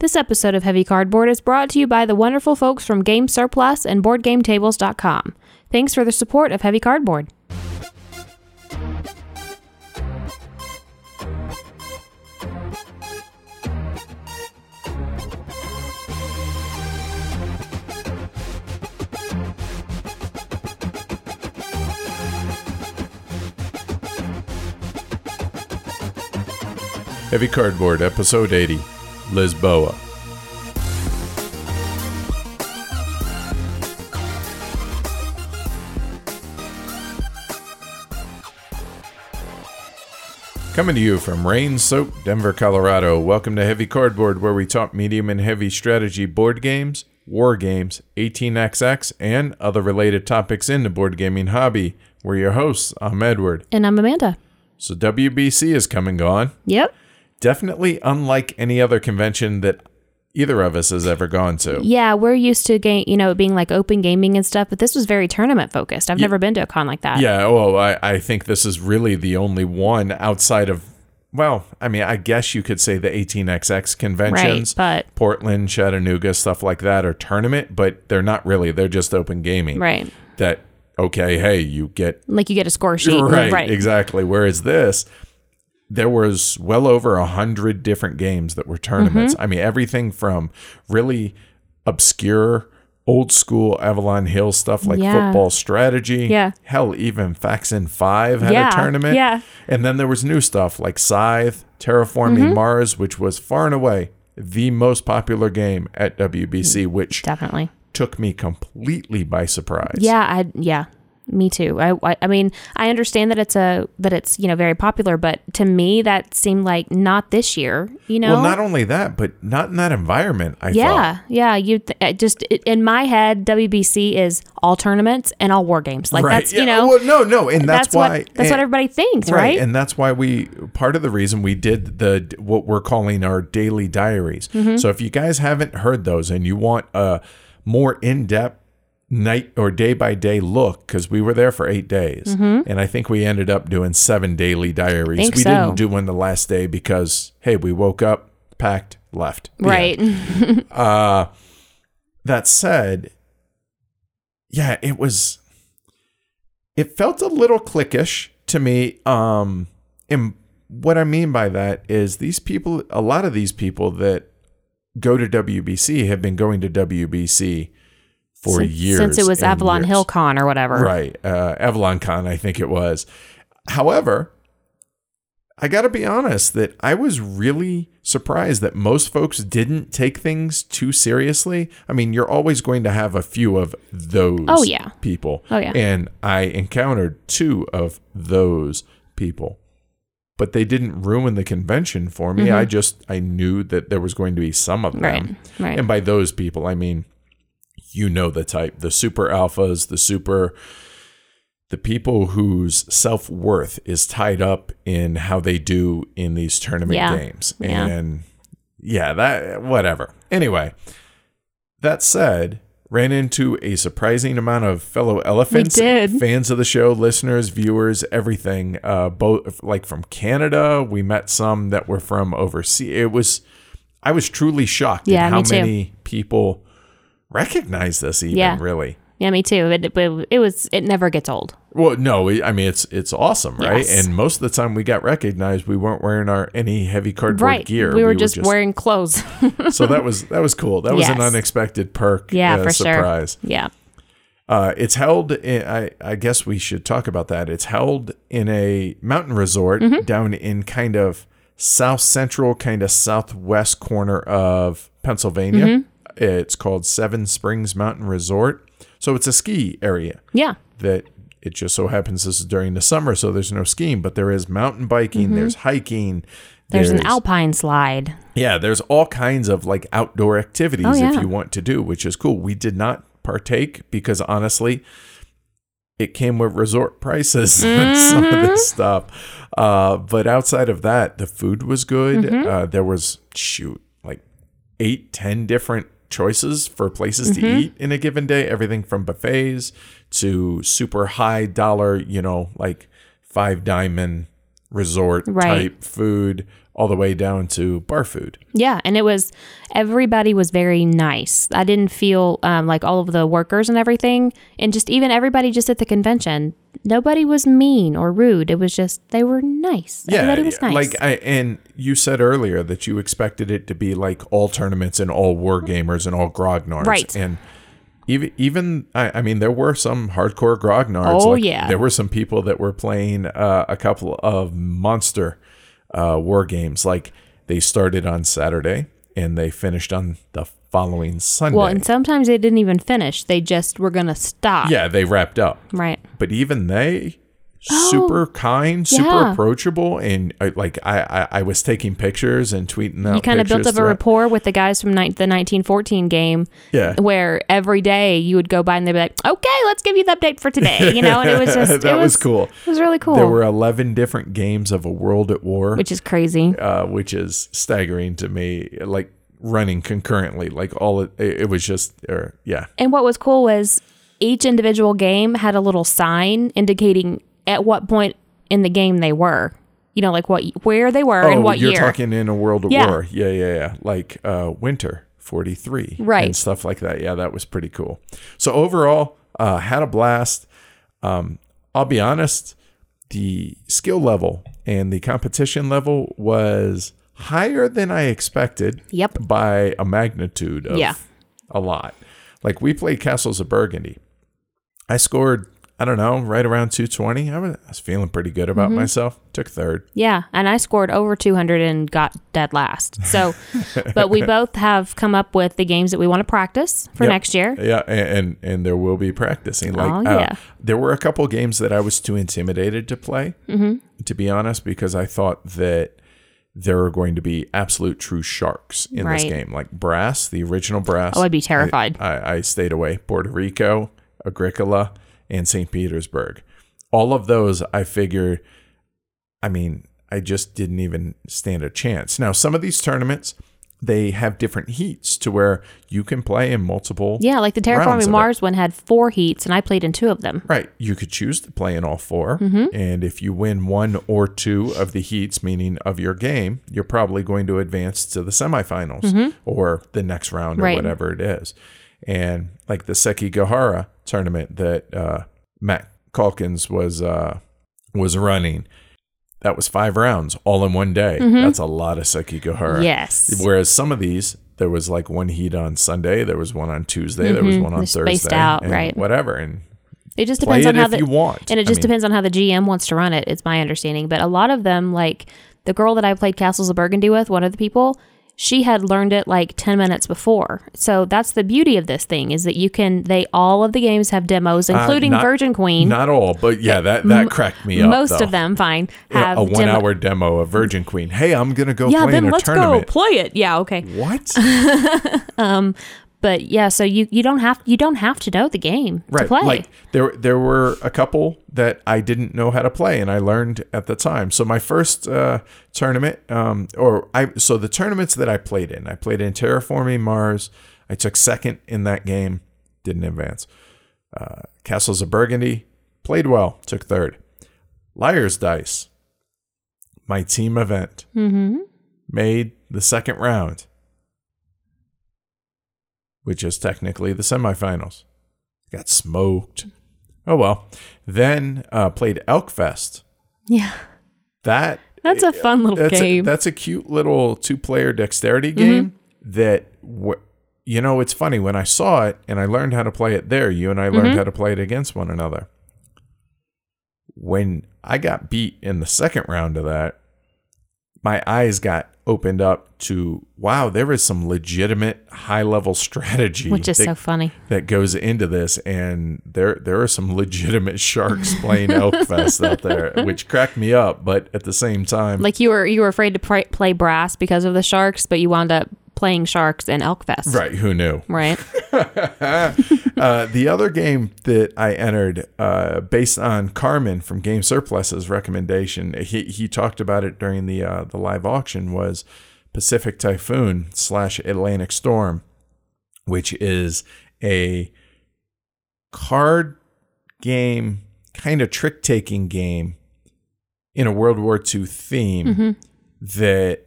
This episode of Heavy Cardboard is brought to you by the wonderful folks from Game Surplus and BoardGameTables.com. Thanks for the support of Heavy Cardboard. Heavy Cardboard, Episode 80 Lisboa. Coming to you from rain soaked Denver, Colorado. Welcome to Heavy Cardboard, where we talk medium and heavy strategy board games, war games, 18xx, and other related topics in the board gaming hobby. We're your hosts. I'm Edward. And I'm Amanda. So, WBC is come and gone. Yep. Definitely unlike any other convention that either of us has ever gone to. Yeah, we're used to game, you know, being like open gaming and stuff, but this was very tournament focused. I've never been to a con like that. Yeah, well, I, I think this is really the only one outside of, well, I mean, I guess you could say the 18XX conventions. Right, but- Portland, Chattanooga, stuff like that are tournament, but they're not really. They're just open gaming. Right. That, okay, hey, you get Like you get a score sheet. right, right. exactly. Whereas this, there was well over a hundred different games that were tournaments. Mm-hmm. I mean, everything from really obscure, old school Avalon Hill stuff like Yeah. football strategy. Yeah. hell, even Facts in Five had Yeah, a tournament. yeah. and then there was new stuff like Scythe, Terraforming Mm-hmm. Mars, which was far and away the most popular game at WBC, which Definitely. took me completely by surprise. Yeah, I yeah, me too. I, I I mean, I understand that it's a that it's you know very popular, but to me that seemed like not this year. You know. Well, not only that, but not in that environment. I thought. yeah, yeah. You th- just in my head, WBC is all tournaments and all war games. Like that's yeah, you know well, no, no, and that's, that's, why what that's what everybody thinks, right? and that's why we part of the reason we did the what we're calling our daily diaries. Mm-hmm. So if you guys haven't heard those and you want a more in depth night or day by day look, because we were there for eight days, and I think we ended up doing seven daily diaries. Mm-hmm. We so. didn't do one the last day because hey, we woke up, packed, left. Right. that said, yeah, it was it felt a little cliquish to me. Um and what I mean by that is these people a lot of these people that go to WBC have been going to WBC for since, years. since it was Avalon years. Hill Con or whatever. Right. Uh, Avalon Con, I think it was. However, I got to be honest that I was really surprised that most folks didn't take things too seriously. I mean, you're always going to have a few of those Oh, yeah. people. Oh, yeah. And I encountered two of those people. But they didn't ruin the convention for me. I just I knew that there was going to be some of them. Mm-hmm. Right, right. And by those people, I mean you know the type, the super alphas, the super the people whose self worth is tied up in how they do in these tournament Yeah. games. Yeah. And yeah, that whatever. Anyway, that said, ran into a surprising amount of fellow elephants, did. fans of the show, listeners, viewers, everything. Uh, both like from Canada, we met some that were from overseas. It was, I was truly shocked Yeah, at how many people recognize this. Even Yeah. really. Yeah, me too. It, it, it was it never gets old. Well, no, I mean it's it's awesome, right? Yes. And most of the time we got recognized, we weren't wearing our any heavy cardboard Right. gear. We were just, wearing clothes. so that was that was cool. That was an unexpected perk. yeah, uh, for surprise. sure. Yeah. Uh, it's held. In, I I guess we should talk about that. It's held in a mountain resort Mm-hmm. down in kind of south central, kind of southwest corner of Pennsylvania. Mm-hmm. It's called Seven Springs Mountain Resort. So it's a ski area Yeah. that it just so happens this is during the summer, so there's no skiing, but there is mountain biking, there's hiking. Mm-hmm. There's, an alpine slide. Yeah, there's all kinds of like outdoor activities Oh, if you want to do, which is cool. We did not partake because honestly, it came with resort prices and some of Mm-hmm. this stuff. Uh, but outside of that, the food was good. Mm-hmm. Uh, there was shoot like eight, ten different choices for places Mm-hmm. to eat in a given day. Everything from buffets to super high dollar, you know, like five diamond resort Right. type food, all the way down to bar food. Yeah, and it was everybody was very nice. I didn't feel um, like all of the workers and everything, and just even everybody just at the convention. Nobody was mean or rude. It was just they were nice. Yeah, everybody was nice. like I and you said earlier that you expected it to be like all tournaments and all war gamers and all grognards, Right. And even even I, I mean, there were some hardcore grognards. Oh, like, yeah. there were some people that were playing uh, a couple of monster uh, war games. Like they started on Saturday and they finished on the following Sunday. well, and sometimes they didn't even finish. They just were gonna stop. yeah, they wrapped up. Right. but even they super kind super Oh, yeah. approachable and uh, like I, I i was taking pictures and tweeting out You kind of built up a rapport with the guys from ni- the 1914 game. Yeah. Where every day you would go by and they'd be like, "Okay, let's give you the update for today," you know, and it was just that it was, cool It was really cool. there were 11 different games of a world at war which is crazy. uh, which is staggering to me like running concurrently like all it, it was just or yeah And what was cool was each individual game had a little sign indicating at what point in the game they were. You know, like what where they were and oh what you're year. talking in a world at Yeah. war yeah yeah yeah like uh winter 43 Right. and stuff like that yeah that was pretty cool so overall uh had a blast um i'll be honest the skill level and the competition level was higher than i expected Yep. by a magnitude of Yeah. a lot like we played castles of burgundy i scored i don't know right around 220 i was, I was feeling pretty good Mm-hmm. about myself took third Yeah, and I scored over 200 and got dead last. So, but we both have come up with the games that we want to practice for Yep. next year. Yeah, and, and and there will be practicing. Like, Oh, uh, yeah. there were a couple games that I was too intimidated to play. Mm-hmm. To be honest, because I thought that there are going to be absolute true sharks in this game, like Brass, the original Brass. Oh, I'd be terrified. I, I, I stayed away. Puerto Rico, Agricola, and St. Petersburg. All of those, I figured. I mean, I just didn't even stand a chance. Now, some of these tournaments. They have different heats to where you can play in multiple Yeah, like the Terraforming. Mars one had four heats, and I played in two of them. Right. You could choose to play in all 4 Mm-hmm. And if you win one or two of the heats, meaning of your game, you're probably going to advance to the semifinals or the next round or Mm-hmm. Right. whatever it is. And like the Sekigahara tournament that uh, Matt Calkins was uh, was running, that was five rounds all in one day. That's a lot of Sekigahara. Mm-hmm. Yes. Whereas some of these, there was like one heat on Sunday, there was one on Tuesday, there was one on They're Thursday, spaced out, and right. Whatever, and It just depends on how the you want. and it I just mean, depends on how the GM wants to run it. It's my understanding, but a lot of them, like the girl that I played Castles of Burgundy with, one of the people, she had learned it like ten minutes before. So that's the beauty of this thing is that you can. They all of the games have demos, including Uh, not- Virgin Queen. Not all, but yeah, that that cracked me up. Most though. of them, fine, Yeah, have a one demo- hour demo of Virgin Queen. Hey, I'm gonna go Yeah, play then in a let's tournament. go play it. Yeah, okay. What? But yeah, so you you don't have you don't have to know the game to play. Like there there were a couple that I didn't know how to play and I learned at the time. So my first uh, tournament um, or I so the tournaments that I played in, I played in Terraforming Mars. I took second in that game, didn't advance. Uh, Castles of Burgundy, played well, took third. Liar's Dice, my team event, mm-hmm. made the second round, which is technically the semifinals. Got smoked. Oh well. Then uh, played Elkfest. Yeah, That that's a fun little that's game. A, that's a cute little two-player dexterity game that w- you know it's funny when I saw it and I learned how to play it there. You and I learned how to play it against one another. When I got beat in the second round of that, my eyes got opened up to wow, there is some legitimate high-level strategy which is that, so funny. that goes into this, and there there are some legitimate sharks playing Elkfest out there, which cracked me up. But at the same time, Like you were you were afraid to play brass because of the sharks, but you wound up playing sharks in Elkfest. right? Who knew? Right. Uh, the other game that I entered, uh, based on Carmen from Game Surplus's recommendation, he he talked about it during the uh, the live auction was Pacific Typhoon slash Atlantic Storm, which is a card game, kind of trick taking game in a World War II theme that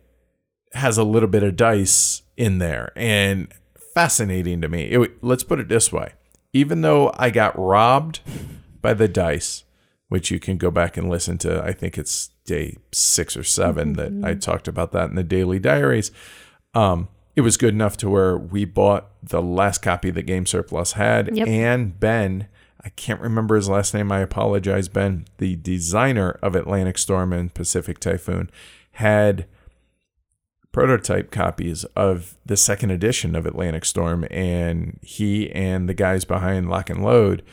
has a little bit of dice in there and fascinating to me. It, let's put it this way. Even though I got robbed by the dice, which you can go back and listen to, I think it's day six or 7 that I talked about that in the daily diaries. Um, it was good enough to where we bought the last copy that Game Surplus had, Yep. and Ben, I can't remember his last name. I apologize, Ben. The designer of Atlantic Storm and Pacific Typhoon had prototype copies of the second edition of Atlantic Storm, and he and the guys behind Lock and Load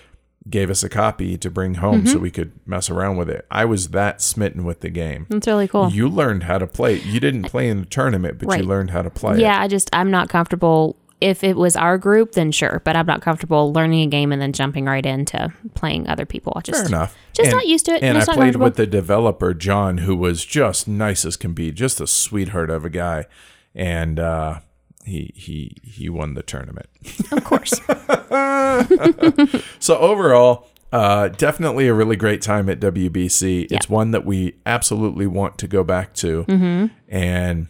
gave us a copy to bring home Mm-hmm. so we could mess around with it. I was that smitten with the game. That's really cool. You learned how to play. it. You didn't play in the tournament, but Right. you learned how to play. it. yeah, I just I'm not comfortable. If it was our group, then sure, but I'm not comfortable learning a game and then jumping right into playing other people. I just Fair enough. Just not used to it. And Just I played with the developer, John, who was just nice as can be, just a sweetheart of a guy. And uh, he he he won the tournament. Of course. So overall, uh, definitely a really great time at WBC. It's one that we absolutely want to go back to. Mm-hmm. And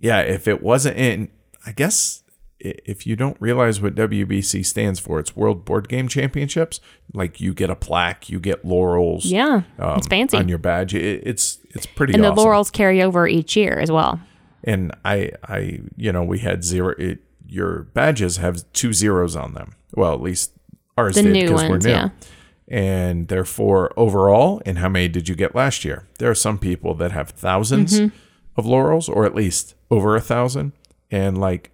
yeah, if it wasn't in, I guess if you don't realize what WBC stands for, it's World Board Game Championships. Like you get a plaque, you get laurels. yeah, um, it's fancy. on your badge. It, it's it's pretty and awesome. the laurels carry over each year as well. and I I you know we had zero. It, your badges have two zeros on them. Well, at least ours The did because we're new. yeah. And therefore, overall, and how many did you get last year? There are some people that have 1000s Mm-hmm. of laurels, or at least over a thousand. And like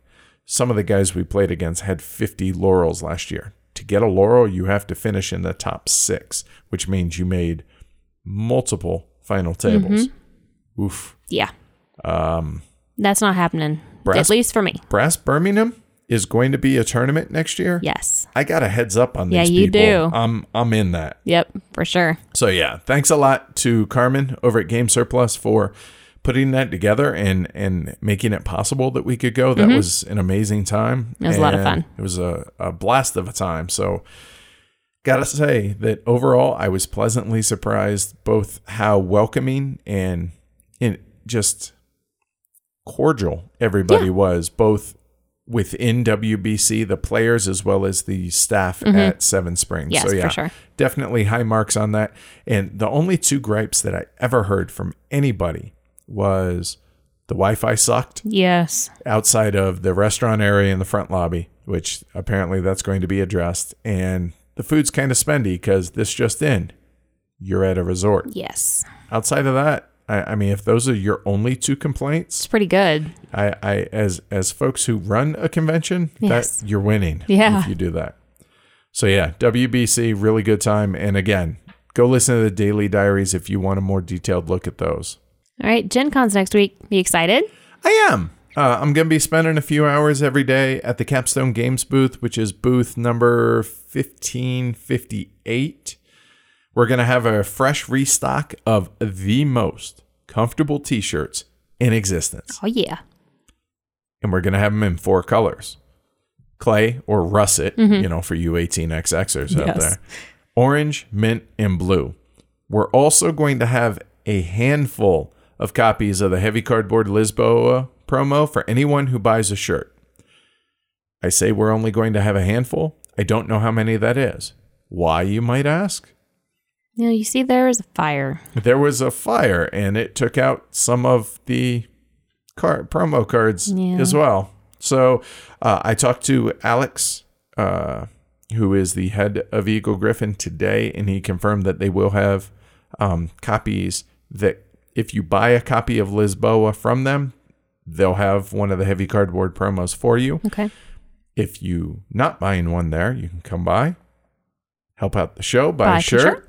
some of the guys we played against had 50 laurels last year. To get a laurel, you have to finish in the top six, which means you made multiple final tables. Mm-hmm. Oof. Yeah. Um, that's not happening. Brass- At least for me. Brass Birmingham is going to be a tournament next year. Yes. I got a heads up on this. Yeah, these you people. do. I'm I'm in that. Yep. For sure. So yeah, thanks a lot to Carmen over at Game Surplus for putting that together and and making it possible that we could go. That was an amazing time. Mm-hmm. It was a lot of fun. It was a, a blast of a time. So gotta say that overall I was pleasantly surprised both how welcoming and in just cordial everybody Yeah. was, both within WBC, the players as well as the staff at Seven Springs. Mm-hmm. Yes, so for yeah, sure. definitely high marks on that. And the only two gripes that I ever heard from anybody was the Wi-Fi sucked Yes. outside of the restaurant area in the front lobby, which apparently that's going to be addressed. And the food's kind of spendy because this just in, you're at a resort. Yes. Outside of that, I, I mean, if those are your only two complaints, It's pretty good. I, I as as folks who run a convention, Yes. that you're winning Yeah. if you do that. So yeah, WBC, really good time. And again, go listen to the daily diaries if you want a more detailed look at those. All right. Gen Con's next week. Be excited? I am. Uh, I'm going to be spending a few hours every day at the Capstone Games booth, which is booth number 1558. We're going to have a fresh restock of the most comfortable t shirts in existence. Oh, yeah. And we're going to have them in four colors clay or russet, you know, for you 18XXers out Yes. there, orange, mint, and blue. We're also going to have a handful of copies of the Heavy Cardboard Lisboa promo for anyone who buys a shirt. I say we're only going to have a handful. I don't know how many that is. Why, you might ask? You know, you see, there is a fire. There was a fire and it took out some of the card promo cards Yeah. as well. So uh, I talked to Alex, uh, who is the head of Eagle Gryphon today, and he confirmed that they will have um, copies that if you buy a copy of Lisboa from them, they'll have one of the heavy cardboard promos for you. Okay. If you not buying one there, you can come by, help out the show, buy, Buy a shirt, shirt.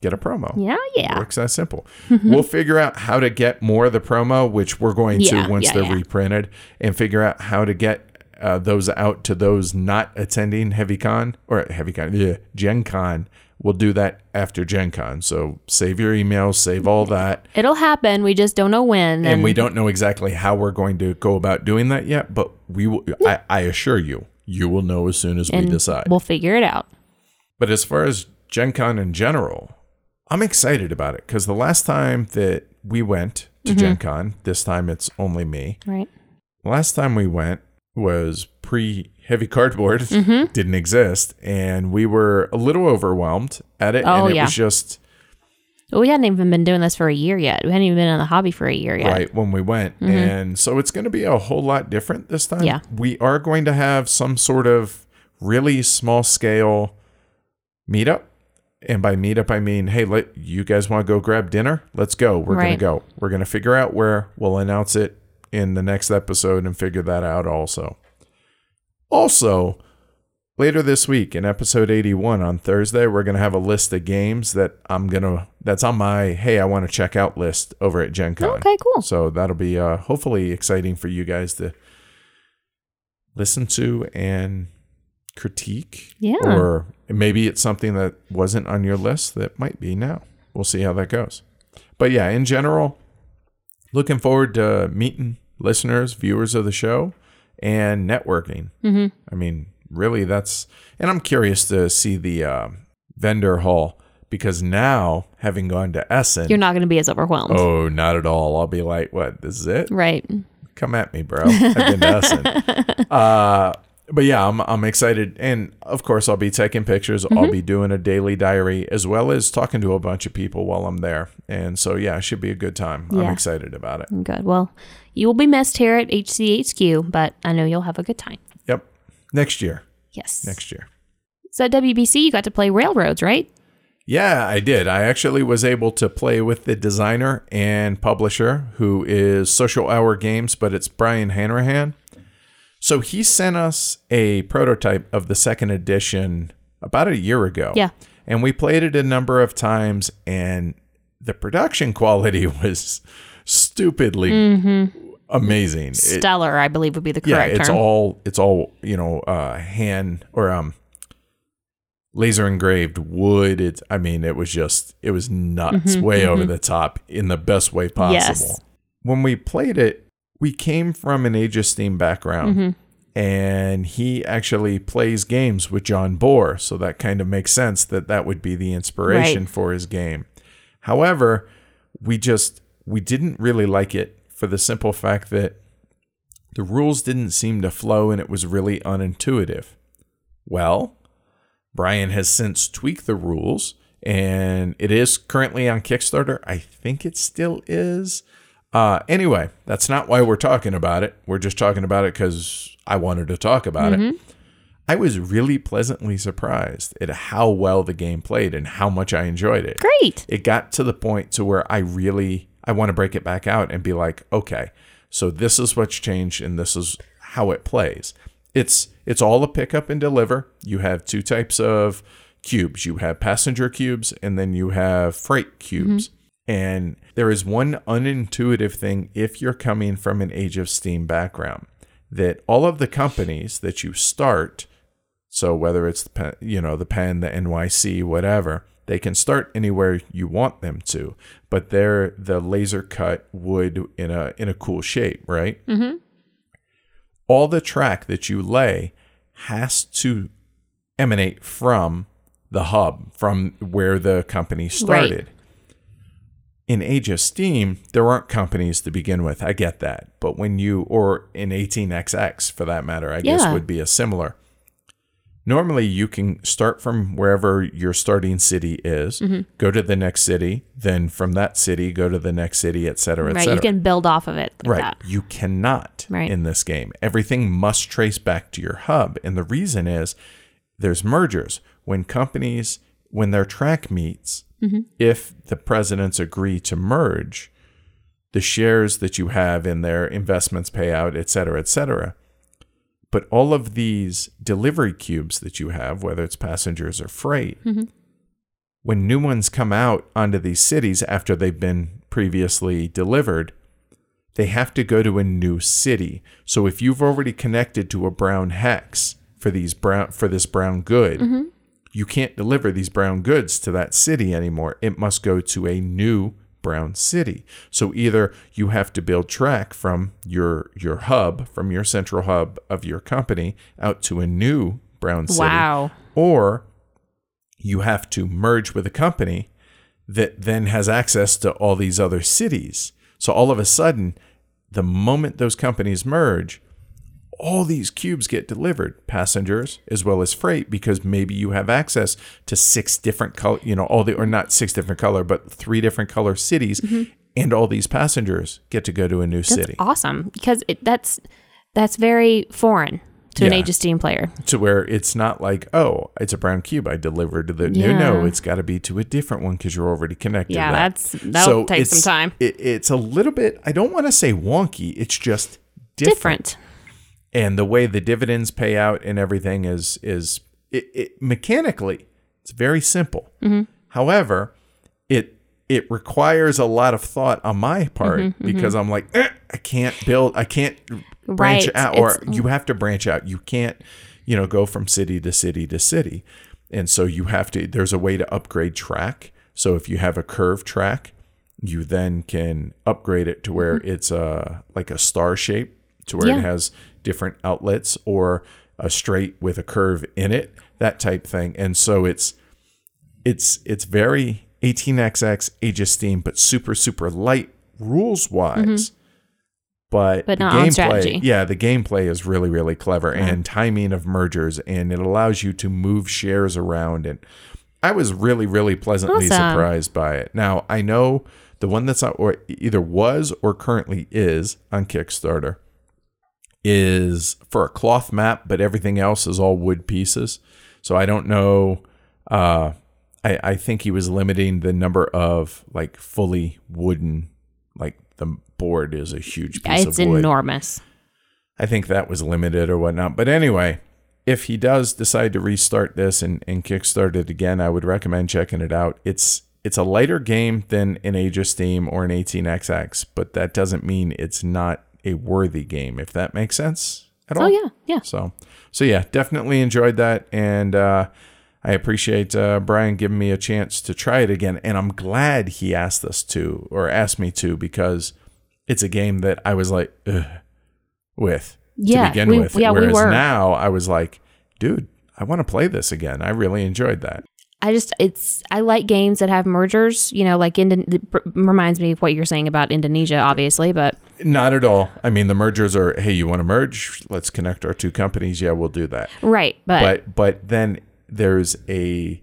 get a promo. Yeah. Yeah. It Works that simple. we'll figure out how to get more of the promo, which we're going Yeah, to once yeah, they're yeah. reprinted, and figure out how to get uh, those out to those not attending HeavyCon or HeavyCon, yeah, Gen Con. We'll do that after Gen Con. So save your emails, save all that. It'll happen. We just don't know when. And we don't know exactly how we're going to go about doing that yet, but we will, I, I assure you, you will know as soon as we decide. We'll figure it out. But as far as Gen Con in general, I'm excited about it because the last time that we went to Gen mm-hmm. Con. This time it's only me. Right. Last time we went was pre heavy cardboard, Mm-hmm. didn't exist, and we were a little overwhelmed at it. Oh, and it yeah. was just Well, we hadn't even been doing this for a year yet. We hadn't even been in the hobby for a year yet. right when we went. And so it's going to be a whole lot different this time. Yeah. We are going to have some sort of really small scale meetup. And by meetup, I mean, hey, let you guys want to go grab dinner? Let's go. We're going to go. We're going to figure out where. We'll announce it in the next episode and figure that out also. Also, later this week in episode 81 on Thursday, we're going to have a list of games that I'm going to, that's on my, hey, I want to check out list over at Gen Con. Okay, cool. So that'll be uh, hopefully exciting for you guys to listen to and critique. Yeah. Or maybe it's something that wasn't on your list that might be now. We'll see how that goes. But yeah, in general, looking forward to meeting listeners, viewers of the show, and networking. Mm-hmm. I mean, really, that's, and I'm curious to see the um vendor hall because now, having gone to Essen, You're not going to be as overwhelmed. Oh, not at all. I'll be like, what? This is it? Right. Come at me, bro. I've been to Essen. Uh, but yeah, I'm, I'm excited. And of course, I'll be taking pictures. I'll be doing a daily diary as well as talking to a bunch of people while I'm there. And so, yeah, it should be a good time. I'm excited about it. Good. Well, you will be missed here at HCHQ, but I know you'll have a good time. Yep. Next year. Yes. Next year. So at WBC, you got to play Railroads, right? Yeah, I did. I actually was able to play with the designer and publisher who is Social Hour Games, but it's Brian Hanrahan. So he sent us a prototype of the second edition about a year ago. Yeah. And we played it a number of times, and the production quality was stupidly amazing. It- Stellar, I believe would be the correct. yeah, it's term. all it's all you know, uh, hand or um, laser engraved wood. It's I mean, it was just it was nuts, way over the top in the best way possible. Mm-hmm, Yes. When we played it, we came from an Age of Steam background. Mm-hmm. And he actually plays games with John Bohrer, so that kind of makes sense that that would be the inspiration Right. for his game. However, we just we didn't really like it for the simple fact that the rules didn't seem to flow and it was really unintuitive. Well, Brian has since tweaked the rules and it is currently on Kickstarter. I think it still is. Uh, anyway, that's not why we're talking about it. We're just talking about it because I wanted to talk about it. I was really pleasantly surprised at how well the game played and how much I enjoyed it Great. it got to the point to where I really I want to break it back out and be like, okay, so this is what's changed and this is how it plays. It's it's all a pick up and deliver. You have two types of cubes. You have passenger cubes and then you have freight cubes. Mm-hmm. And there is one unintuitive thing if you're coming from an Age of Steam background that all of the companies that you start so whether it's the Penn, you know the Penn, the NYC, whatever, they can start anywhere you want them to, but they're the laser cut wood in a in a cool shape, right? Mm-hmm. All the track that you lay has to emanate from the hub, from where the company started. In Age of Steam, there aren't companies to begin with. I get that, but when you or in 18xx for that matter, I guess would be a similar normally you can start from wherever your starting city is Mm-hmm. go to the next city then from that city go to the next city et cetera et Right. cetera You can build off of it. Like right That. you cannot Right. in this game everything must trace back to your hub and the reason is there's mergers when companies when their track meets Mm-hmm. if the presidents agree to merge the shares that you have in their investments payout et cetera et cetera but all of these delivery cubes that you have, whether it's passengers or freight, mm-hmm. when new ones come out onto these cities after they've been previously delivered, they have to go to a new city. So if you've already connected to a brown hex for these brown for this brown good, mm-hmm. you can't deliver these brown goods to that city anymore. It must go to a new brown city. So either you have to build track from your your hub, from your central hub of your company out to a new brown city Wow. or you have to merge with a company that then has access to all these other cities. So all of a sudden, the moment those companies merge, all these cubes get delivered, passengers as well as freight, because maybe you have access to six different color, you know, all the or not six different color, but three different color cities, mm-hmm. and all these passengers get to go to a new That's city. awesome because it, that's that's very foreign to an Yeah. Age of Steam player. to where it's not like, oh, it's a brown cube I delivered to the no, no, it's got to be to a different one because you're already connected. Yeah, that. that's that'll take some time. It, it's a little bit. I don't want to say wonky. It's just different. Different. And the way the dividends pay out and everything is is it, it mechanically it's very simple. Mm-hmm. However, it it requires a lot of thought on my part Mm-hmm, because I'm like eh, I can't build I can't branch Right, out or it's- you have to branch out. You can't you know go from city to city to city. And so you have to there's a way to upgrade track. So if you have a curved track, you then can upgrade it to where it's a like a star shape to where Mm-hmm. Yeah. it has different outlets or a straight with a curve in it, that type thing. And so it's it's it's very 18xx Age of Steam, but super super light rules wise. But, Mm-hmm. But the not on strategy. Yeah, the gameplay is really really clever and timing of mergers, and it allows you to move shares around. And I was really really pleasantly Awesome. surprised by it. Now I know the one that's not or either was or currently is on Kickstarter is for a cloth map, but everything else is all wood pieces. So I don't know. Uh, I I think he was limiting the number of like fully wooden, like the board is a huge piece It's of wood. enormous. I think that was limited or whatnot. But anyway, if he does decide to restart this and, and kickstart it again, I would recommend checking it out. It's it's a lighter game than an Age of Steam or an 18XX, but that doesn't mean it's not a worthy game, if that makes sense at all. Oh yeah, yeah. So so yeah, definitely enjoyed that and uh I appreciate uh, Brian giving me a chance to try it again, and I'm glad he asked us to or asked me to because it's a game that I was like, Ugh, with Yeah, to begin we- with. yeah, we Whereas were. now I was like, dude, I want to play this again. I really enjoyed that. I just it's I like games that have mergers. You know, like Indo- reminds me of what you're saying about Indonesia, obviously, but Not at all. I mean, the mergers are, hey, you want to merge? Let's connect our two companies. Yeah, we'll do that. right. But, But but then there's a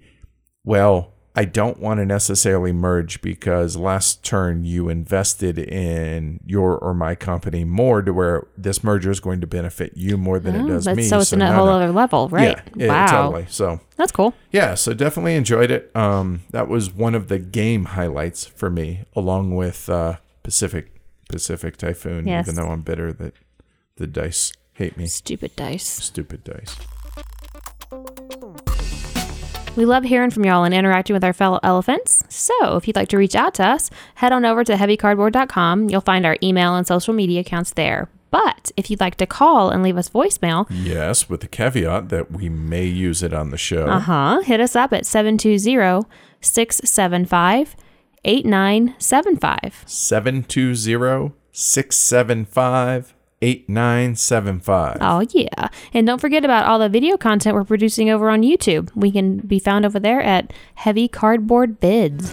well, I don't want to necessarily merge because last turn you invested in your or my company more to where this merger is going to benefit you more than it Oh, does me. so it's a whole other level, right? Yeah, yeah, totally. So that's cool. yeah, so definitely enjoyed it. Um, that was one of the game highlights for me, along with uh, Pacific Pacific Typhoon. Yes. Even though I'm bitter that the dice hate me, Stupid dice. stupid dice. We love hearing from y'all and interacting with our fellow elephants. So, if you'd like to reach out to us, head on over to heavycardboard.com. You'll find our email and social media accounts there. But if you'd like to call and leave us voicemail, Yes, with the caveat that we may use it on the show. uh huh, hit us up at 720 675 8975. 720 675 8975. Oh, yeah. And don't forget about all the video content we're producing over on YouTube. We can be found over there at Heavy Cardboard Bids.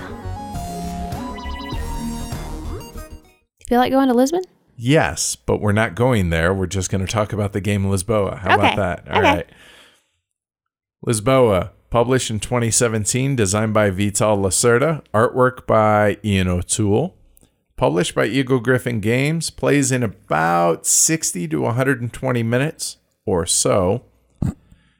Feel like going to Lisbon? Yes, but we're not going there. We're just going to talk about the game Lisboa. How Okay, about that? All okay. right. Lisboa, published in 2017, designed by Vital Lacerda, artwork by Ian O'Toole, published by Eagle Gryphon Games, plays in about 60 to 120 minutes or so.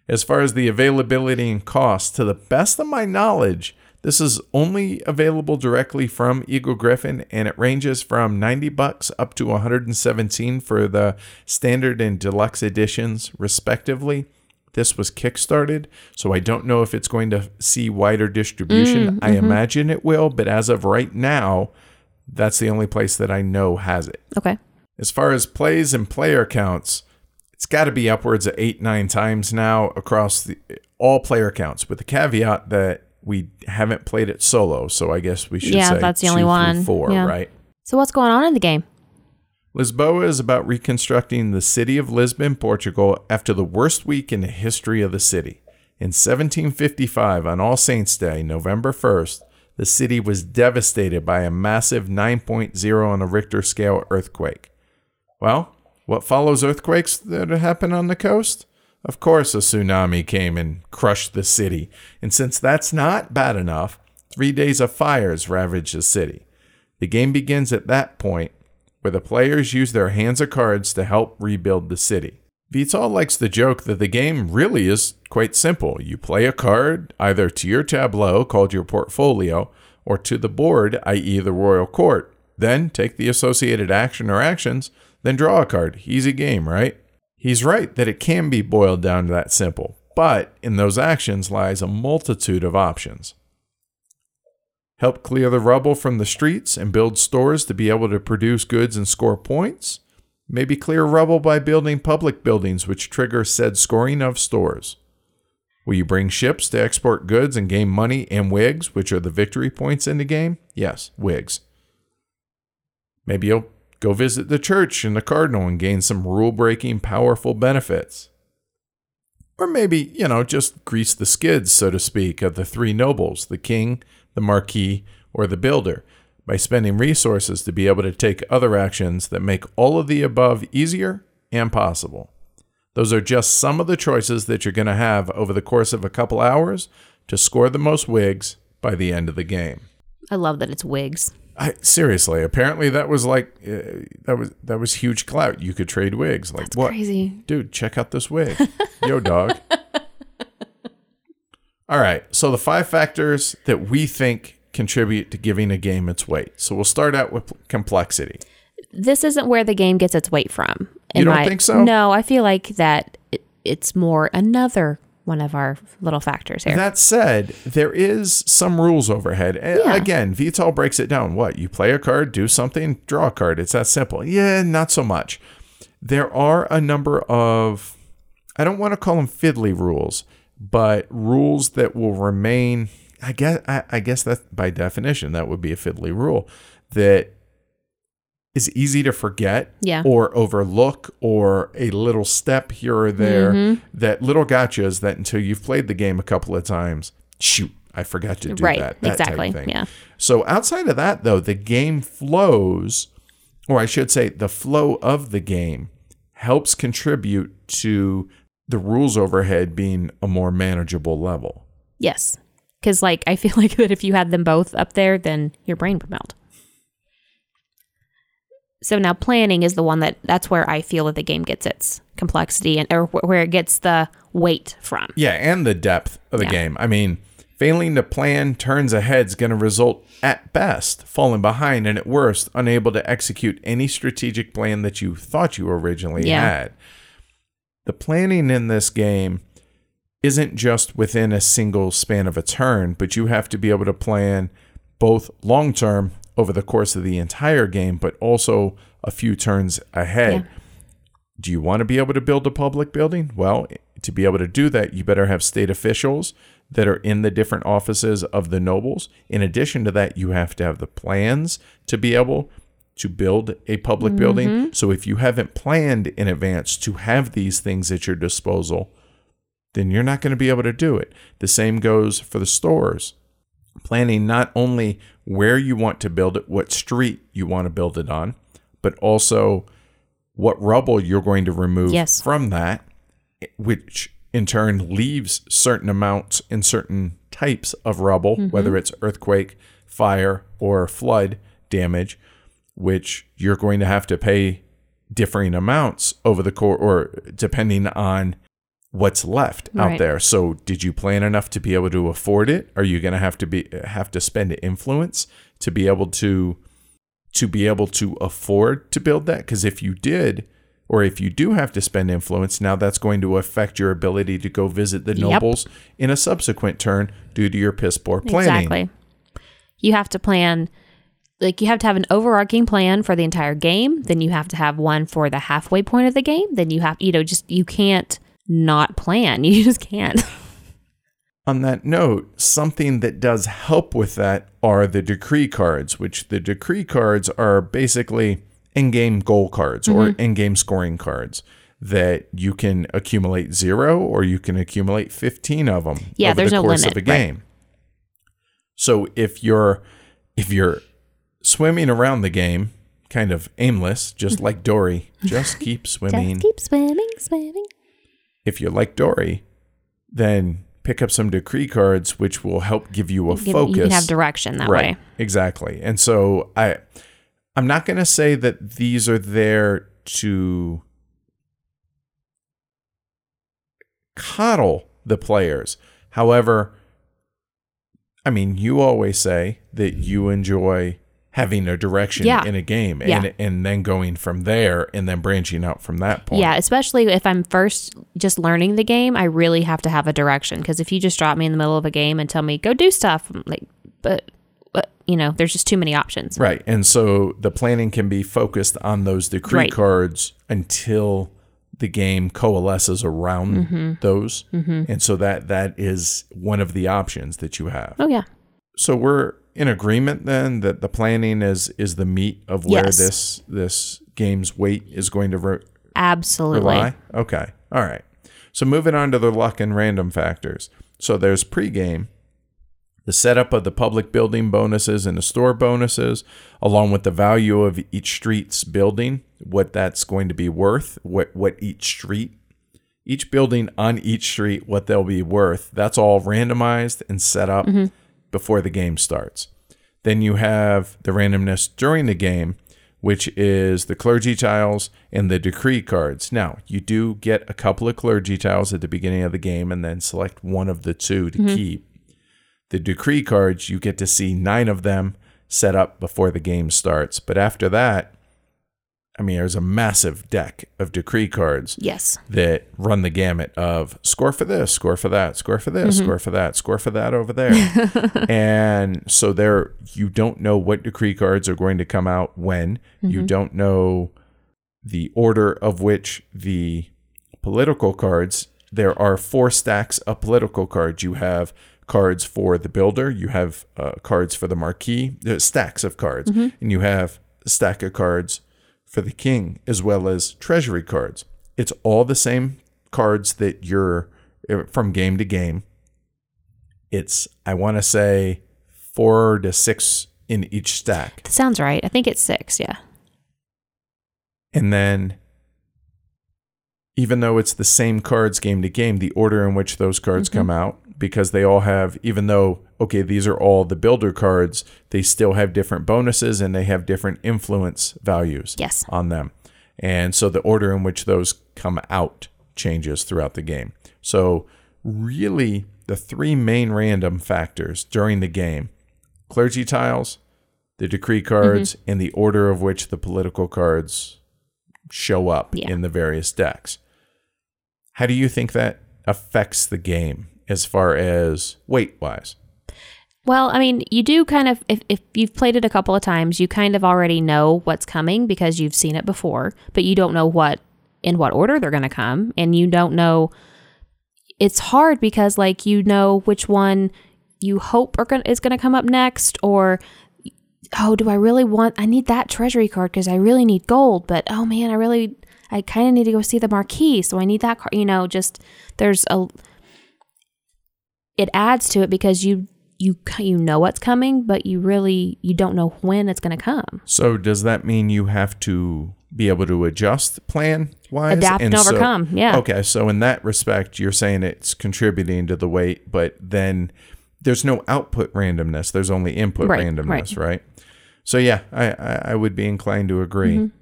As far as the availability and cost, to the best of my knowledge, this is only available directly from Eagle Gryphon and it ranges from 90 bucks up to 117 for the standard and deluxe editions respectively. This was kickstarted, so I don't know if it's going to see wider distribution. Mm, I mm-hmm. imagine it will, but as of right now, that's the only place that I know has it. Okay. As far as plays and player counts, it's got to be upwards of eight, nine times now across the, all player counts, with the caveat that we haven't played it solo. So I guess we should Yeah, say that's the only one. four, Yeah. right? So, what's going on in the game? Lisboa is about reconstructing the city of Lisbon, Portugal, after the worst week in the history of the city. In 1755, on All Saints' Day, November 1st, the city was devastated by a massive 9.0 on a Richter scale earthquake. Well, what follows earthquakes that happen on the coast? Of course, a tsunami came and crushed the city. And since that's not bad enough, three days of fires ravaged the city. The game begins at that point, where the players use their hands of cards to help rebuild the city. Vital likes the joke that the game really is quite simple. You play a card either to your tableau, called your portfolio, or to the board, i.e., the royal court. Then take the associated action or actions, then draw a card. Easy game, right? He's right that it can be boiled down to that simple, but in those actions lies a multitude of options. Help clear the rubble from the streets and build stores to be able to produce goods and score points. Maybe clear rubble by building public buildings, which trigger said scoring of stores. Will you bring ships to export goods and gain money and wigs, which are the victory points in the game? Yes, wigs. Maybe you'll Go visit the church and the cardinal and gain some rule breaking, powerful benefits. Or maybe, you know, just grease the skids, so to speak, of the three nobles the king, the marquis, or the builder by spending resources to be able to take other actions that make all of the above easier and possible. Those are just some of the choices that you're going to have over the course of a couple hours to score the most wigs by the end of the game. I love that it's wigs. I, seriously, apparently that was like uh, that was that was huge clout. You could trade wigs. Like That's what, crazy. dude? Check out this wig, yo, dog. All right, so the five factors that we think contribute to giving a game its weight. So we'll start out with complexity. This isn't where the game gets its weight from. You don't think so? No, I feel like that it, it's more another one of our little factors here. That said, there is some rules overhead. A- Yeah. Again, Vital breaks it down. What? You play a card, do something, draw a card. It's that simple. Yeah, not so much. There are a number of, I don't want to call them fiddly rules, but rules that will remain. I guess, I, I guess that by definition, that would be a fiddly rule that is easy to forget Yeah. or overlook or a little step here or there Mm-hmm. that little gotchas that until you've played the game a couple of times shoot i forgot to do right. that, that type exactly. thing. Yeah. so outside of that though the game flows or i should say the flow of the game helps contribute to the rules overhead being a more manageable level Yes. Because, like, I feel like that if you had them both up there, then your brain would melt. So now planning is the one that that's where I feel that the game gets its complexity and or where it gets the weight from. Yeah, and the depth of the Yeah. game. I mean, failing to plan turns ahead is going to result at best falling behind and at worst unable to execute any strategic plan that you thought you originally Yeah. had. The planning in this game isn't just within a single span of a turn, but you have to be able to plan both long term over the course of the entire game, but also a few turns ahead. Do you want to be able to build a public building? Well, to be able to do that, you better have state officials that are in the different offices of the nobles. In addition to that, you have to have the plans to be able to build a public mm-hmm. building. So if you haven't planned in advance to have these things at your disposal, then you're not going to be able to do it. The same goes for the stores. Planning not only where you want to build it, what street you want to build it on, but also what rubble you're going to remove Yes. from that, which in turn leaves certain amounts in certain types of rubble, mm-hmm. whether it's earthquake, fire, or flood damage, which you're going to have to pay differing amounts over the course or depending on what's left out there. So did you plan enough to be able to afford it? Are you going to have to be have to spend influence to be able to to be able to afford to build that? Because if you did, or if you do have to spend influence, now that's going to affect your ability to go visit the Yep. nobles in a subsequent turn due to your piss poor planning. Exactly. You have to plan like you have to have an overarching plan for the entire game, then you have to have one for the halfway point of the game, then you have you know just you can't not plan. You just can't. On that note, something that does help with that are the decree cards, which the decree cards are basically in game goal cards or Mm-hmm. in game scoring cards that you can accumulate zero or you can accumulate 15 of them Yeah, over there's the no limit, of a right. game. So if you're if you're swimming around the game, kind of aimless, just like Dory, just keep swimming. Just keep swimming, swimming. If you're like Dory, then pick up some decree cards, which will help give you a Give- focus. You can have direction that way. Exactly. And so I I'm not going to say that these are there to coddle the players. However, I mean, you always say that you enjoy having a direction Yeah. in a game Yeah. and and then going from there and then branching out from that point. Yeah, especially if I'm first just learning the game, I really have to have a direction because if you just drop me in the middle of a game and tell me go do stuff, I'm like, but, but you know, there's just too many options. Right. And so the planning can be focused on those decree Right. cards until the game coalesces around Mm-hmm. those. And so that that is one of the options that you have. Oh yeah, So we're in agreement then that the planning is is the meat of where Yes. this this game's weight is going to re- absolutely. rely. Okay. All right. So moving on to the luck and random factors. So there's pregame, the setup of the public building bonuses and the store bonuses, along with the value of each street's building, what that's going to be worth, what what each street, each building on each street, what they'll be worth. That's all randomized and set up mm-hmm. Before the game starts. Then you have the randomness during the game, which is the clergy tiles and the decree cards. Now, you do get a couple of clergy tiles at the beginning of the game and then select one of the two to mm-hmm. keep. The decree cards, you get to see nine of them set up before the game starts. But after that, I mean, there's a massive deck of decree cards Yes. that run the gamut of score for this, score for that, score for this, score for that, score for that over there. and so there you don't know what decree cards are going to come out when. You don't know the order of which the political cards there are four stacks of political cards. You have cards for the builder, you have uh, cards for the marquis, uh, stacks of cards, and you have a stack of cards for the king as well as treasury cards. It's all the same cards that you're uh, from game to game. It's I want to say 4 to 6 in each stack. That sounds right. I think it's six. Yeah. And then even though it's the same cards game to game, the order in which those cards come mm-hmm. out because they all have even though okay, these are all the builder cards, they still have different bonuses and they have different influence values. Yes. on them. And so the order in which those come out changes throughout the game. So, really, the three main random factors during the game clergy tiles, the decree cards, mm-hmm. and the order of which the political cards show up Yeah. in the various decks. How do you think that affects the game as far as weight wise? Well, I mean, you do kind of, if, if you've played it a couple of times, you kind of already know what's coming because you've seen it before, but you don't know what, in what order they're going to come. And you don't know, it's hard because, like, you know which one you hope are gonna, is going to come up next, or, oh, do I really want, I need that treasury card because I really need gold, but oh man, I really, I kind of need to go see the marquis, so I need that card, you know, just, there's a, it adds to it because you you you know what's coming, but you really you don't know when it's going to come. So, does that mean you have to be able to adjust plan wise? Adapt and overcome, yeah. Okay. So, in that respect, you're saying it's contributing to the weight, but then there's no output randomness. There's only input Right, randomness, right. So, yeah, I, I, I would be inclined to agree. Mm-hmm.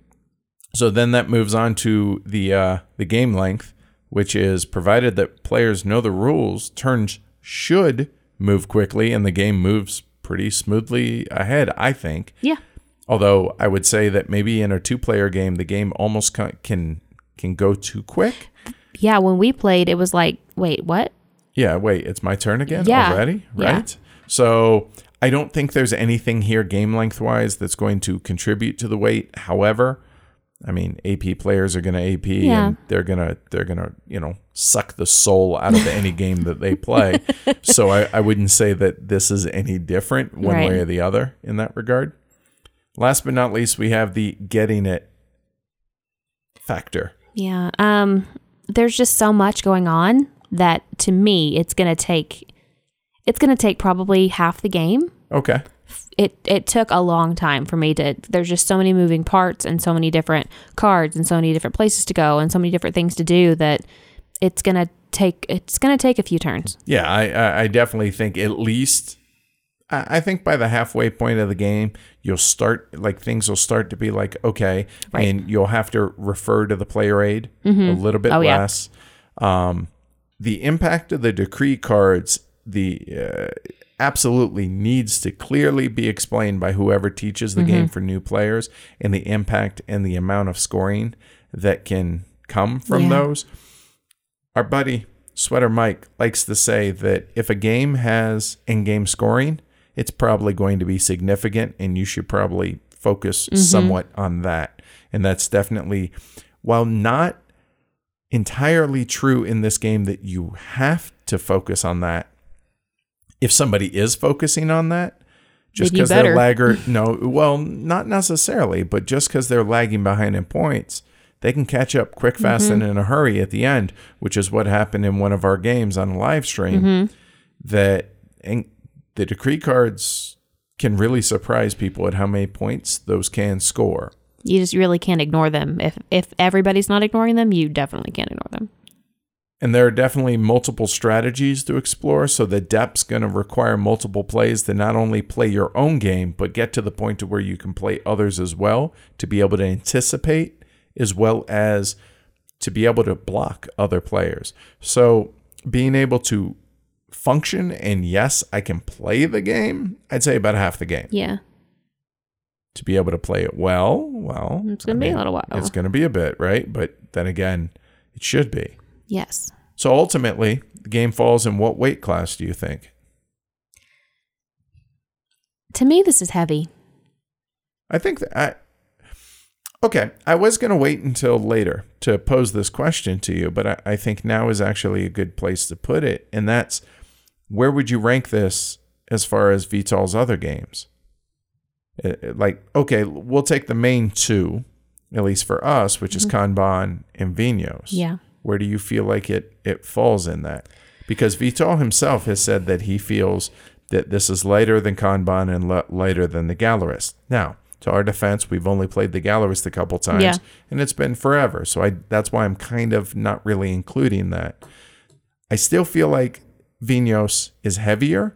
So then that moves on to the uh, the game length, which is provided that players know the rules, turns should move quickly, and the game moves pretty smoothly ahead. I think. Yeah. Although I would say that maybe in a two-player game, the game almost can can go too quick. Yeah, when we played it was like, wait, what? Yeah, wait, it's my turn again Yeah. already, Yeah. right? So I don't think there's anything here game length wise that's going to contribute to the weight. However, I mean, AP players are going to AP Yeah. and they're going to they're going to, you know, suck the soul out of any game that they play. so I, I wouldn't say that this is any different one Right. way or the other in that regard. Last but not least, we have the getting it factor. Yeah. Um there's just so much going on that to me it's going to take It's going to take probably half the game. Okay. It it took a long time for me to there's just so many moving parts and so many different cards and so many different places to go and so many different things to do that it's going to take it's going to take a few turns. Yeah, I, I, definitely think at least I I think by the halfway point of the game, you'll start like things will start to be like okay, Right. and you'll have to refer to the player aid a little bit Oh, yeah. less. Um, the impact of the decree cards, the uh, absolutely needs to clearly be explained by whoever teaches the game mm-hmm. for new players, and the impact and the amount of scoring that can come from Yeah. those our buddy Sweater Mike likes to say that if a game has in-game scoring, it's probably going to be significant, and you should probably focus mm-hmm. somewhat on that. And that's definitely, while not entirely true in this game, that you have to focus on that. If somebody is focusing on that, just because they're lagger, no, well, not necessarily, but just because they're lagging behind in points, they can catch up quick, fast, Mm-hmm. and in a hurry at the end, which is what happened in one of our games on a live stream. Mm-hmm. That and the decree cards can really surprise people at how many points those can score. You just really can't ignore them. If if everybody's not ignoring them, you definitely can't ignore them. And there are definitely multiple strategies to explore. So the depth's going to require multiple plays to not only play your own game, but get to the point to where you can play others as well to be able to anticipate as well as to be able to block other players. So being able to function and yes, I can play the game, I'd say about half the game. Yeah. To be able to play it well, well, It's gonna be a little while. It's going to be a bit, right? But then again, it should be. Yes. So ultimately, the game falls in what weight class do you think? To me, this is heavy. I think that I. Okay, I was going to wait until later to pose this question to you, but I, I think now is actually a good place to put it. And that's where would you rank this as far as Vital's other games? Like, okay, we'll take the main two, at least for us, which is mm-hmm. Kanban and Vinhos. Yeah. Where do you feel like it it falls in that? Because Vital himself has said that he feels that this is lighter than Kanban and li- lighter than the Gallerist. Now, to our defense, we've only played the Gallerist a couple times, Yeah. and it's been forever. So I that's why I'm kind of not really including that. I still feel like Vinhos is heavier,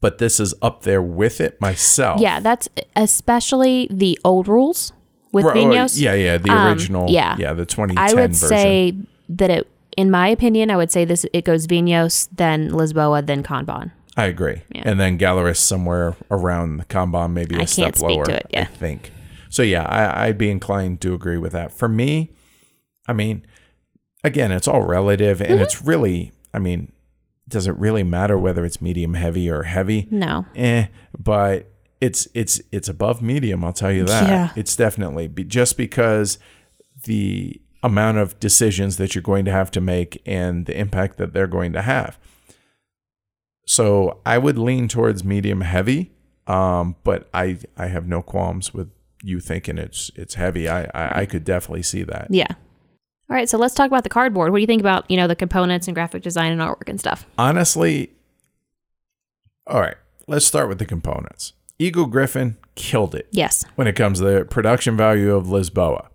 but this is up there with it myself. Yeah, that's especially the old rules with Right, oh, Vinhos. Yeah, yeah, the Um, original. yeah. yeah, the 2010 I would version. say that it, in my opinion, I would say this it goes Vinhos, then Lisboa, then Kanban. I agree. Yeah. And then Gallerist somewhere around the Kanban, maybe a I step can't speak lower. to it, yeah. I think. So yeah, I, I'd be inclined to agree with that. For me, I mean, again, it's all relative, Mm-hmm. and it's really, I mean, does it really matter whether it's medium heavy or heavy? No. Eh, but it's it's it's above medium. I'll tell you that. Yeah. It's definitely be, just because the amount of decisions that you're going to have to make and the impact that they're going to have. So I would lean towards medium heavy, um, but I I have no qualms with you thinking it's it's heavy. I I, I could definitely see that. Yeah. All right, so let's talk about the cardboard. What do you think about, you know, the components and graphic design and artwork and stuff? Honestly, all right. Let's start with the components. Eagle Gryphon killed it. Yes. when it comes to the production value of Lisboa.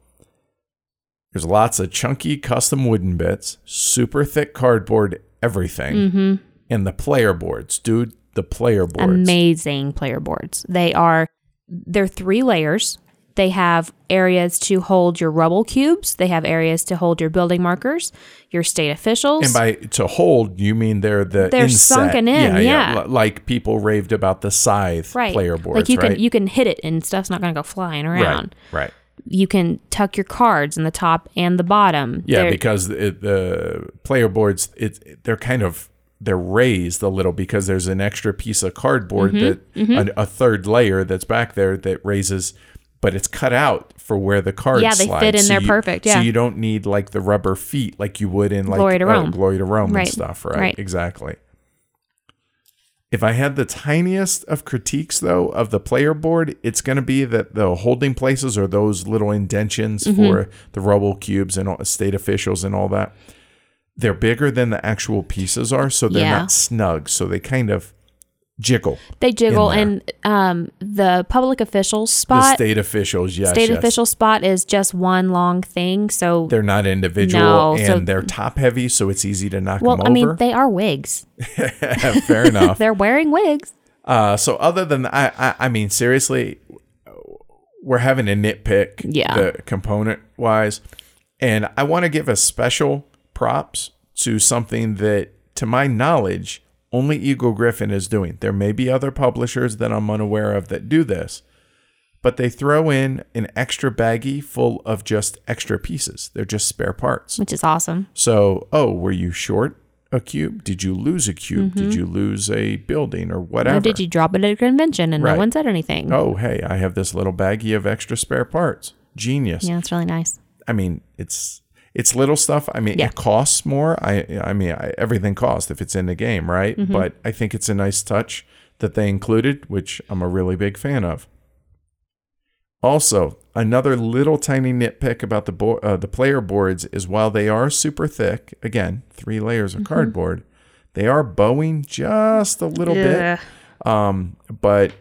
There's lots of chunky custom wooden bits, super thick cardboard, everything, Mm-hmm. and the player boards, dude. The player boards. Amazing player boards. They are they're three layers. They have areas to hold your rubble cubes. They have areas to hold your building markers, your state officials. And by to hold, you mean they're the They're inset. sunken in, yeah. L- like people raved about the scythe right. player boards, like you right? can you can hit it and stuff's not going to go flying around. right, right. You can tuck your cards in the top and the bottom. Yeah, They're- because it, the player boards, it they're kind of they're raised a little because there's an extra piece of cardboard Mm-hmm, that A, a third layer that's back there that raises, but it's cut out for where the cards. Yeah, they slide. fit in So there you- perfect, So you don't need like the rubber feet like you would in like Glory to uh, Rome. Glory to Rome Right, and stuff, right? right. Exactly. If I had the tiniest of critiques though of the player board, it's going to be that the holding places are those little indentions Mm-hmm. for the rubble cubes and all, state officials and all that. they're bigger than the actual pieces are, so they're Yeah. not snug. So they kind of jiggle. They jiggle, and um, the public officials The spot, state officials, yes, state yes. official spot is just one long thing. So, They're not individual No, and so- they're top heavy, so it's easy to knock well, them over. I mean, they are wigs. Fair enough. They're wearing wigs. Uh, so other than I, I, I mean, seriously, we're having a nitpick, Yeah. the component wise, and I want to give a special props to something that, to my knowledge, only Eagle Gryphon is doing. There may be other publishers that I'm unaware of that do this, but they throw in an extra baggie full of just extra pieces. They're just spare parts. which is awesome. So, oh, were you short a cube? Did you lose a cube? Did mm-hmm. you lose a building or whatever? Or did you drop it at a convention and Right. no one said anything? oh, hey, I have this little baggie of extra spare parts. Genius. Yeah, it's really nice. I mean, it's it's little stuff. I mean, Yeah. it costs more. I I mean, I, everything costs if it's in the game, right? Mm-hmm. But I think it's a nice touch that they included, which I'm a really big fan of. Also, another little tiny nitpick about the bo- uh, the player boards is while they are super thick, again, three layers of Mm-hmm. cardboard, they are bowing just a little bit. Ugh. Um, but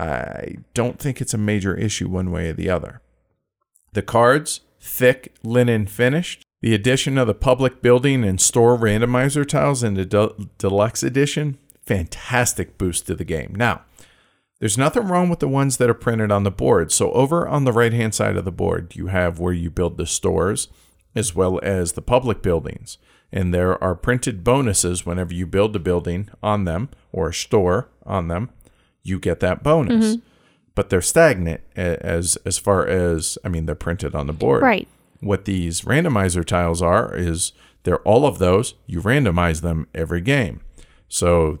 I don't think it's a major issue one way or the other. The cards, thick linen finished. The addition of the public building and store randomizer tiles in the del- deluxe edition, fantastic boost to the game. Now, there's nothing wrong with the ones that are printed on the board. So over on the right hand side of the board, you have where you build the stores as well as the public buildings. And there are printed bonuses whenever you build a building on them or a store on them, you get that bonus. Mm-hmm. But they're stagnant as as far as I mean they're printed on the board. Right. What these randomizer tiles are is they're all of those. You randomize them every game. So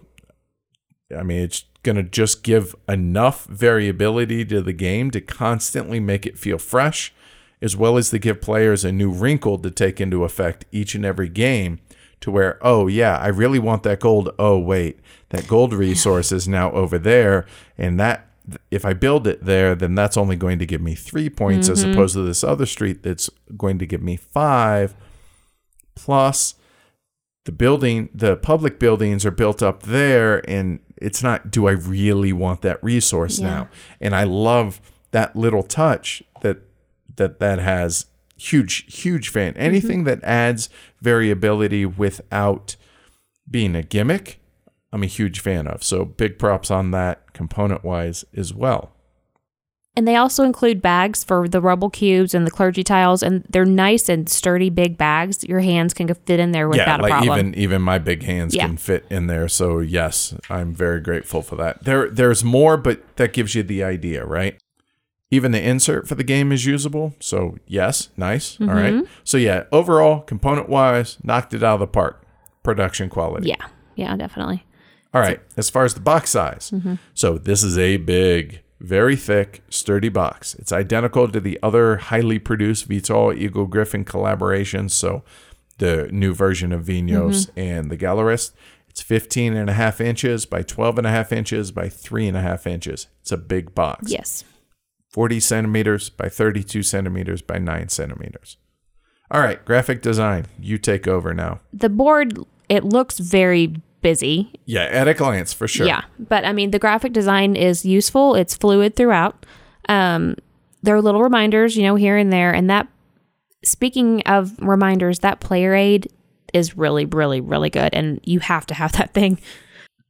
I mean, it's going to just give enough variability to the game to constantly make it feel fresh, as well as to give players a new wrinkle to take into effect each and every game to where, oh, yeah, I really want that gold. Oh, wait, that gold resource is now over there. And that, if I build it there, then that's only going to give me three points as mm-hmm. opposed to this other street that's going to give me five. Plus, the building the public buildings are built up there and it's not do i really want that resource Yeah. now and i love that little touch that that that has huge huge fan mm-hmm. anything that adds variability without being a gimmick i'm a huge fan of. So big props on that component wise as well. And they also include bags for the rubble cubes and the clergy tiles, and they're nice and sturdy big bags. Your hands can fit in there yeah without a like problem. even even my big hands Yeah. can fit in there. So yes i'm very grateful for that. There there's more but that gives you the idea right? Even the insert for the game is usable. So yes nice. All right. Mm-hmm. so yeah overall component wise knocked it out of the park. Production quality. Yeah, yeah, definitely. All right as far as the box size. Mm-hmm. so this is a big very thick sturdy box. It's identical to the other highly produced Vital Eagle Gryphon collaborations so the new version of Vinhos Mm-hmm. and the Gallerist it's 15 and a half inches by 12 and a half inches by three and a half inches. It's a big box. Yes. 40 centimeters by 32 centimeters by 9 centimeters. All right graphic design. You take over now. The board it looks very busy. yeah at a glance for sure Yeah, but I mean the graphic design is useful. It's fluid throughout. Um, there are little reminders, you know, here and there, and that. Speaking of reminders, that player aid is really, really, really good, and you have to have that thing.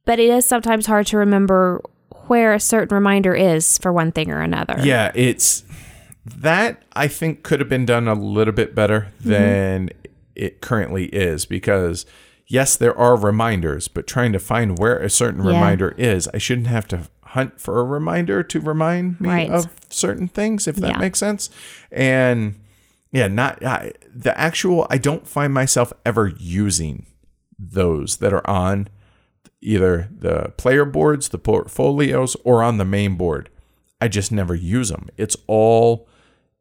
But it is sometimes hard to remember where a certain reminder is for one thing or another. Yeah, it's that I think could have been done a little bit better than it currently is because yes, there are reminders, but trying to find where a certain Yeah. reminder is, I shouldn't have to hunt for a reminder to remind me Right. of certain things if that Yeah. makes sense. And yeah, not I, the actual I don't find myself ever using those that are on either the player boards, the portfolios, or on the main board. I just never use them. It's all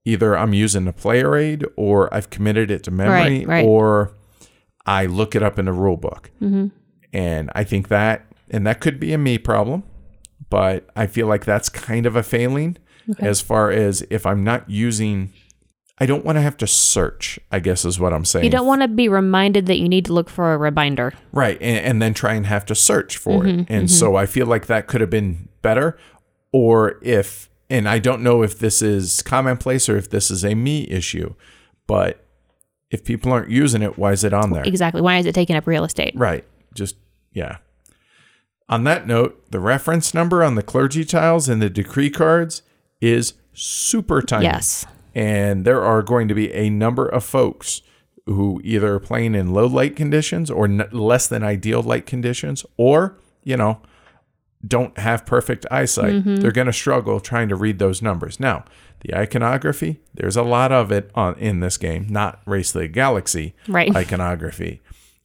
either I'm using a player aid or I've committed it to memory Right, right. or I look it up in the rule book. And I think that, and that could be a me problem, but I feel like that's kind of a failing as far as if I'm not using I don't want to have to search, I guess is what I'm saying. You don't want to be reminded that you need to look for a reminder. Right. And, and then try and have to search for Mm-hmm, it. And so I feel like that could have been better. Or if, and I don't know if this is commonplace or if this is a me issue, but if people aren't using it, why is it on there? Exactly. Why is it taking up real estate? Right. Just, yeah. On that note, the reference number on the clergy tiles and the decree cards is super tiny. Yes. And there are going to be a number of folks who either are playing in low light conditions or n- less than ideal light conditions, or, you know, don't have perfect eyesight. Mm-hmm. They're going to struggle trying to read those numbers. Now, the iconography, there's a lot of it on in this game, not Race the Galaxy Right. iconography.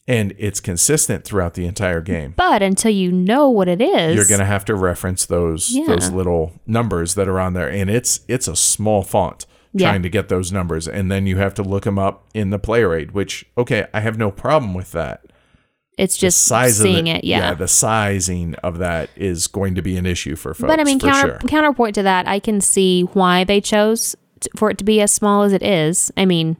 And it's consistent throughout the entire game. But until you know what it is, You're going to have to reference those Yeah. those little numbers that are on there and it's it's a small font Yeah. trying to get those numbers and then you have to look them up in the player aid, which okay, I have no problem with that. It's just seeing the, it. Yeah. the sizing of that is going to be an issue for folks. but I mean, counter, sure. counterpoint to that, I can see why they chose t- for it to be as small as it is. I mean,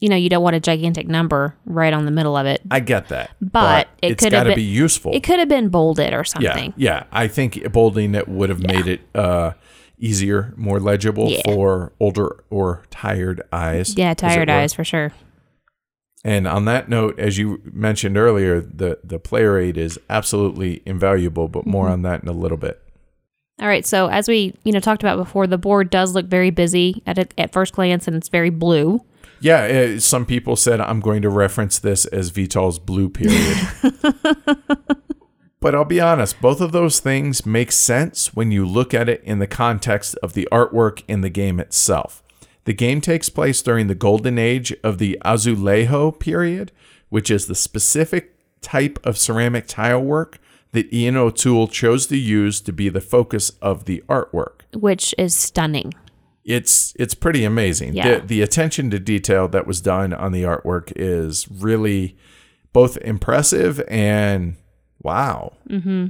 you know, you don't want a gigantic number right on the middle of it. I get that, But it could have been- be useful. It could have been bolded or something. yeah. yeah. I think bolding it would have made it uh, easier, more legible Yeah. for older or tired eyes. Yeah, tired were. eyes for sure. And on that note, as you mentioned earlier, the the player aid is absolutely invaluable. But more Mm-hmm. on that in a little bit. All right, so as we you know talked about before, the board does look very busy at a, at first glance, and it's very blue. Yeah, uh, some people said I'm going to reference this as Vital's blue period. but I'll be honest, both of those things make sense when you look at it in the context of the artwork in the game itself. The game takes place during the golden age of the Azulejo period, which is the specific type of ceramic tile work that Ian O'Toole chose to use to be the focus of the artwork which is stunning. it's it's pretty amazing. Yeah. The the attention to detail that was done on the artwork is really both impressive and wow. Mm-hmm.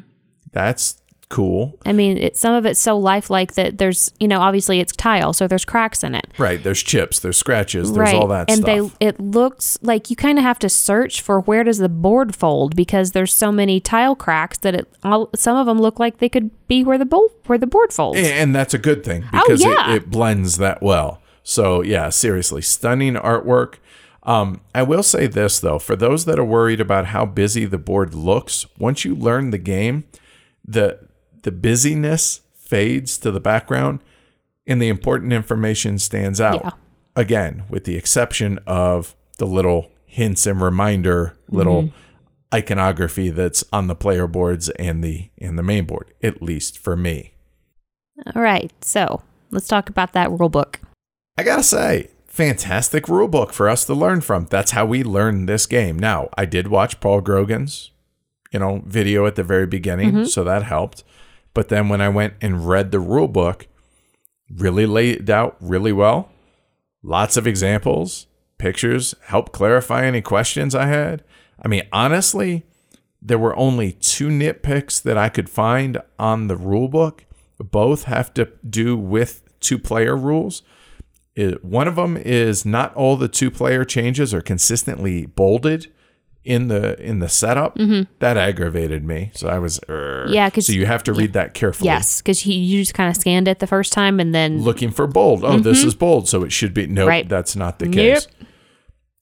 That's cool. I mean, it, some of it's so lifelike that there's, you know, obviously it's tile, so there's cracks in it. Right. There's chips. There's scratches. There's all that stuff. and stuff. they it looks like you kind of have to search for where does the board fold because there's so many tile cracks that it all some of them look like they could be where the bolt where the board folds. and that's a good thing because Oh, yeah. it, it blends that well. So yeah, seriously, stunning artwork. Um, I will say this though, for those that are worried about how busy the board looks, once you learn the game, the the busyness fades to the background and the important information stands out. Yeah. Again, with the exception of the little hints and reminder little Mm-hmm. iconography that's on the player boards and the and the main board, at least for me. All right, so let's talk about that rule book. I gotta say, fantastic rule book for us to learn from. That's how we learned this game. Now, I did watch Paul Grogan's, you know, video at the very beginning, so that helped. But then when I went and read the rule book, really laid out really well. Lots of examples, pictures, help clarify any questions I had. I mean, honestly, there were only two nitpicks that I could find on the rule book. Both have to do with two player rules. It- one of them is not all the two player changes are consistently bolded in the in the setup. That aggravated me. So I was yeah. Yeah, 'cause- so you have to read that carefully. Yes, because you just kind of scanned it the first time and then Looking for bold. Oh, this is bold, so it should be. Nope, Mm-hmm. Right. that's not the Nope. case.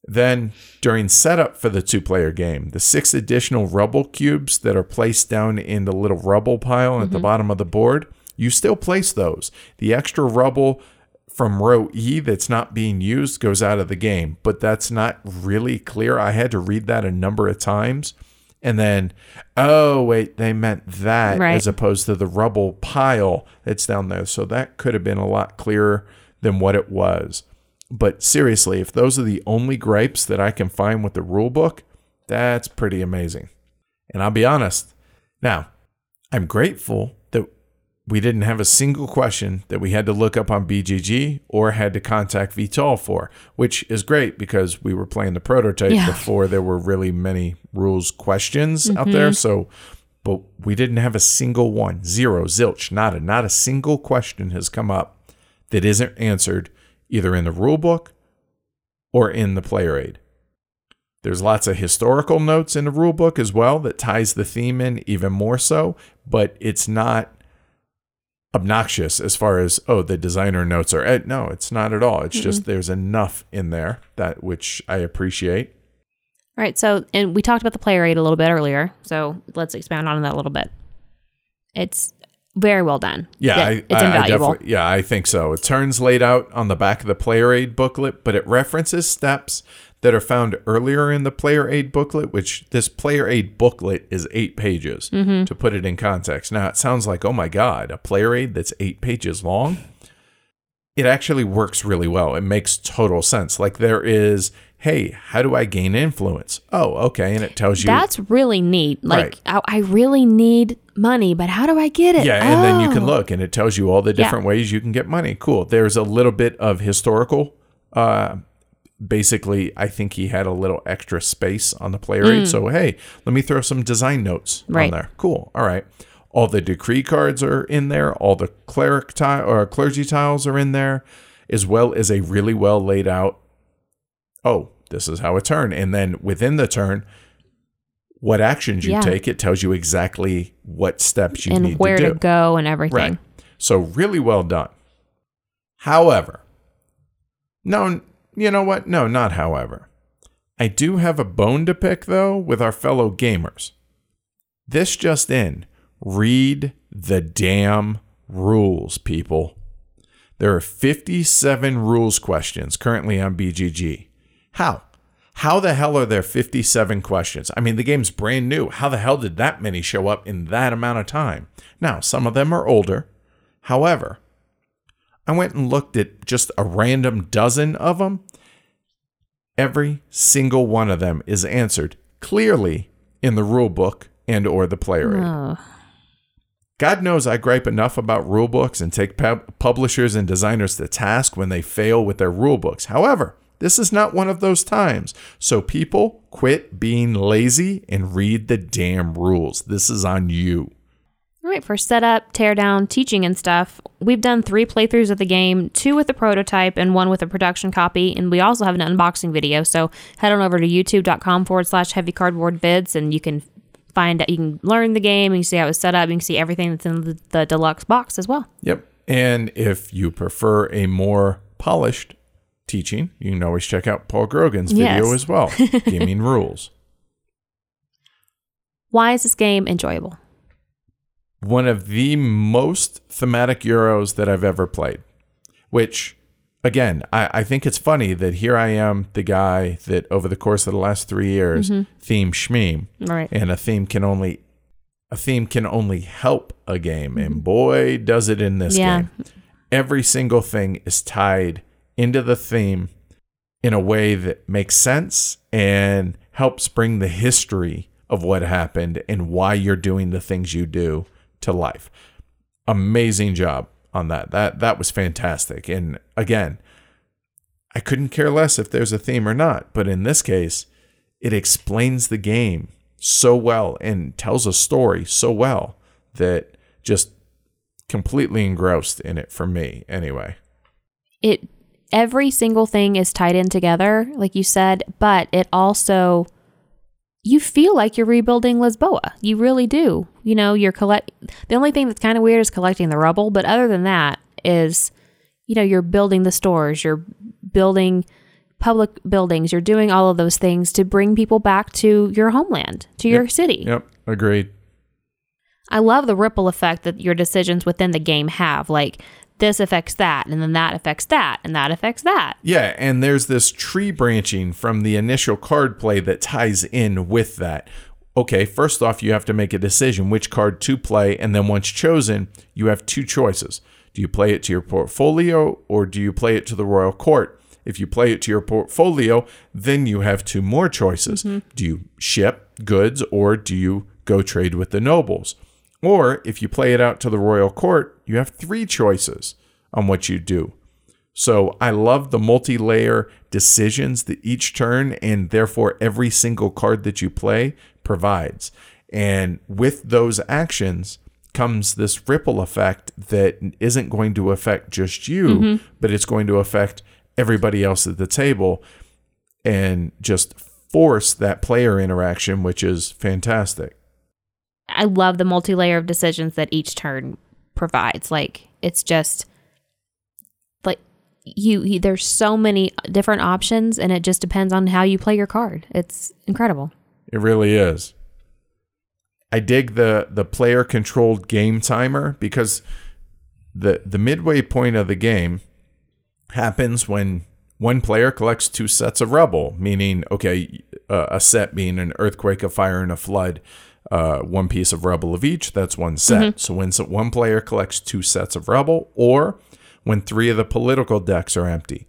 Then, during setup for the two player game, the six additional rubble cubes that are placed down in the little rubble pile at the Mm-hmm. bottom of the board, you still place those. The extra rubble from row E that's not being used goes out of the game, but that's not really clear. I had to read that a number of times. And then, oh, wait, they meant that Right. as opposed to the rubble pile that's down there. So that could have been a lot clearer than what it was. But seriously, if those are the only gripes that I can find with the rule book, that's pretty amazing. And I'll be honest. Now, I'm grateful we didn't have a single question that we had to look up on BGG or had to contact Vital for, which is great because we were playing the prototype Yeah. before there were really many rules questions out there. Mm-hmm. So, but we didn't have a single one, zero, zilch, nada, not a single question has come up that isn't answered either in the rule book or in the player aid. There's lots of historical notes in the rule book as well that ties the theme in even more so, but it's not obnoxious as far as oh the designer notes are. Eh, no, it's not at all. It's just there's enough in there that which I appreciate. All right. So, and we talked about the player aid a little bit earlier. So let's expand on that a little bit. It's very well done. Yeah, I, it's I- I invaluable. definitely- yeah, I think so. It turns laid out on the back of the player aid booklet, but it references steps that are found earlier in the player aid booklet, which this player aid booklet is eight pages Mm-hmm. to put it in context. Now, it sounds like, oh my God, a player aid that's eight pages long? It actually works really well. It makes total sense. Like there is, hey, how do I gain influence? Oh, okay. And it tells you That's really neat. Like, Right. I, I really need money, but how do I get it? Yeah, and then you can Oh. look and it tells you all the different ways you can get money. Cool. There's a little bit of historical. Uh, basically, I think he had a little extra space on the player aid. So, hey, let me throw some design notes on Mm. There. Cool. All right. All the decree cards are in there. All the cleric tile or clergy tiles are in there, as well as a really well laid out. Oh, this is how a turn, and then within the turn, what actions you Yeah. take. It tells you exactly what steps you need to take and need where to to, go and everything. Right. So really well done. However, no, you know what? No, not however. I do have a bone to pick though with our fellow gamers. This just in. Read the damn rules, people. There are 57 rules questions currently on BGG. How? How the hell are there 57 questions? I mean, the game's brand new. How the hell did that many show up in that amount of time? Now, some of them are older. However, I went and looked at just a random dozen of them. Every single one of them is answered clearly in the rule book and or the player aid. Oh, God knows I gripe enough about rule books and take pub- publishers and designers to task when they fail with their rule books. However, this is not one of those times. So people quit being lazy and read the damn rules. This is on you. All right, for setup, teardown, teaching, and stuff, we've done three playthroughs of the game, two with a prototype and one with a production copy, and we also have an unboxing video. So head on over to youtube.com forward slash heavy cardboard vids, and you can find out, you can learn the game, you can see how it's set up, you can see everything that's in the, the deluxe box as well. Yep. And if you prefer a more polished teaching, you can always check out Paul Grogan's video Yes. as well Gaming Rules. Why is this game enjoyable? One of the most thematic Euros that I've ever played. Which, again, I, I think it's funny that here I am, the guy that over the course of the last three years mm-hmm. theme schmeem, All right. and a theme can only a theme can only help a game, and mm-hmm. boy does it in this Yeah. game. Every single thing is tied into the theme in a way that makes sense and helps bring the history of what happened and why you're doing the things you do to life. Amazing job on that. That that was fantastic. And again, I couldn't care less if there's a theme or not, but in this case, it explains the game so well and tells a story so well that just completely engrossed in it for me anyway. it every single thing is tied in together like you said but it also you feel like you're rebuilding lisboa you really do you know you're collect the only thing that's kind of weird is collecting the rubble but other than that is you know you're building the stores you're building public buildings you're doing all of those things to bring people back to your homeland to your city Yep, agreed. I love the ripple effect that your decisions within the game have. Like this affects that, and then that affects that, and that affects that. Yeah, and there's this tree branching from the initial card play that ties in with that. Okay, first off, you have to make a decision which card to play, and then once chosen, you have two choices. Do you play it to your portfolio or do you play it to the royal court? If you play it to your portfolio, then you have two more choices. Mm-hmm. Do you ship goods or do you go trade with the nobles? Or if you play it out to the royal court, you have three choices on what you do. So I love the multi layer decisions that each turn and therefore every single card that you play provides. And with those actions comes this ripple effect that isn't going to affect just you, mm-hmm. but it's going to affect everybody else at the table and just force that player interaction, which is fantastic. I love the multi layer of decisions that each turn provides. Like it's just like you, you there's so many different options and it just depends on how you play your card. It's incredible. It really is. I dig the the player controlled game timer because the the midway point of the game happens when one player collects two sets of rubble, meaning okay, uh, a set being an earthquake, a fire, and a flood. Uh, one piece of rubble of each. That's one set. Mm-hmm. So when so one player collects two sets of rubble, or when three of the political decks are empty,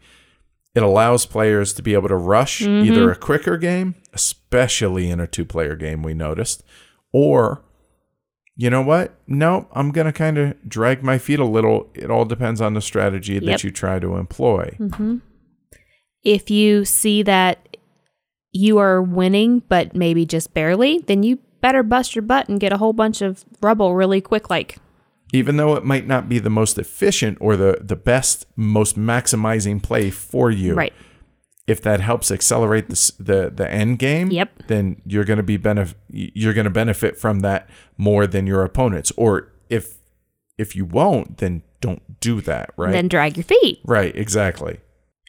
it allows players to be able to rush mm-hmm. either a quicker game, especially in a two-player game. We noticed, or you know what? No, I'm going to kind of drag my feet a little. It all depends on the strategy that you try to employ. Mm-hmm. If you see that you are winning, but maybe just barely, then you better bust your butt and get a whole bunch of rubble really quick. Like, Even though it might not be the most efficient or the, the best, most maximizing play for you, right. if that helps accelerate the the, the end game, Yep. then you're going to be benef- you're going to benefit from that more than your opponents. Or if if you won't, then don't do that, right? Then drag your feet. right, exactly.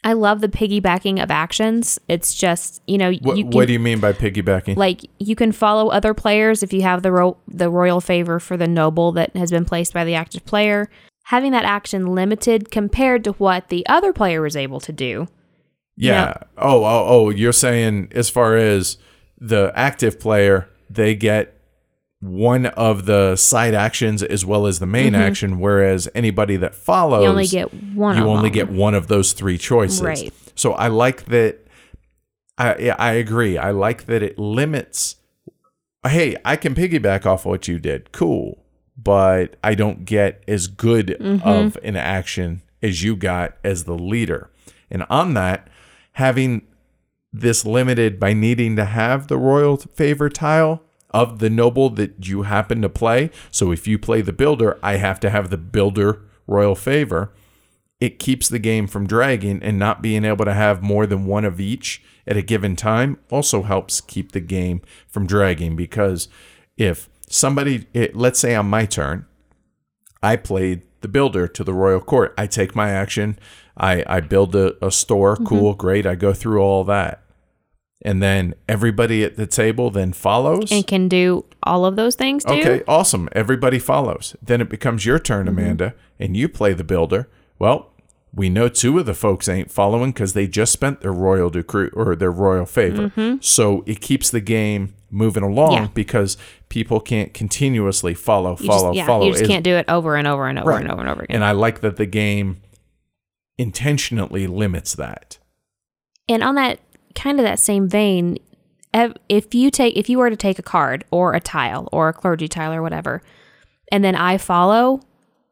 I love the piggybacking of actions. It's just, you know, What, you can, what do you mean by piggybacking? like you can follow other players if you have the ro- the royal favor for the noble that has been placed by the active player. Having that action limited compared to what the other player was able to do. Yeah. Oh, oh, oh, you're saying as far as the active player, they get one of the side actions as well as the main action, whereas anybody that follows, Mm-hmm. You only get one. you of only them. get one of those three choices. Right. So I like that. I yeah, I agree. I like that it limits. Hey, I can piggyback off what you did. Cool, but I don't get as good Mm-hmm. of an action as you got as the leader. And on that, having this limited by needing to have the royal favor tile of the noble that you happen to play. So if you play the builder, I have to have the builder royal favor. It keeps the game from dragging and not being able to have more than one of each at a given time also helps keep the game from dragging because if somebody it, let's say on my turn I played the builder to the royal court. I take my action. I, I build a, a store. Mm-hmm. Cool, great. I go through all that. And then everybody at the table then follows. and can do all of those things too. Okay, awesome. Everybody follows. Then it becomes your turn, mm-hmm. Amanda, and you play the builder. Well, we know two of the folks ain't following because they just spent their royal decree or their royal favor. Mm-hmm. So it keeps the game moving along Yeah. because people can't continuously follow, You follow, just, yeah, follow. you just Is- can't do it over and over and over Right. and over and over again. and I like that the game intentionally limits that. And on that kind of that same vein, if you take if you were to take a card or a tile or a clergy tile or whatever, and then I follow,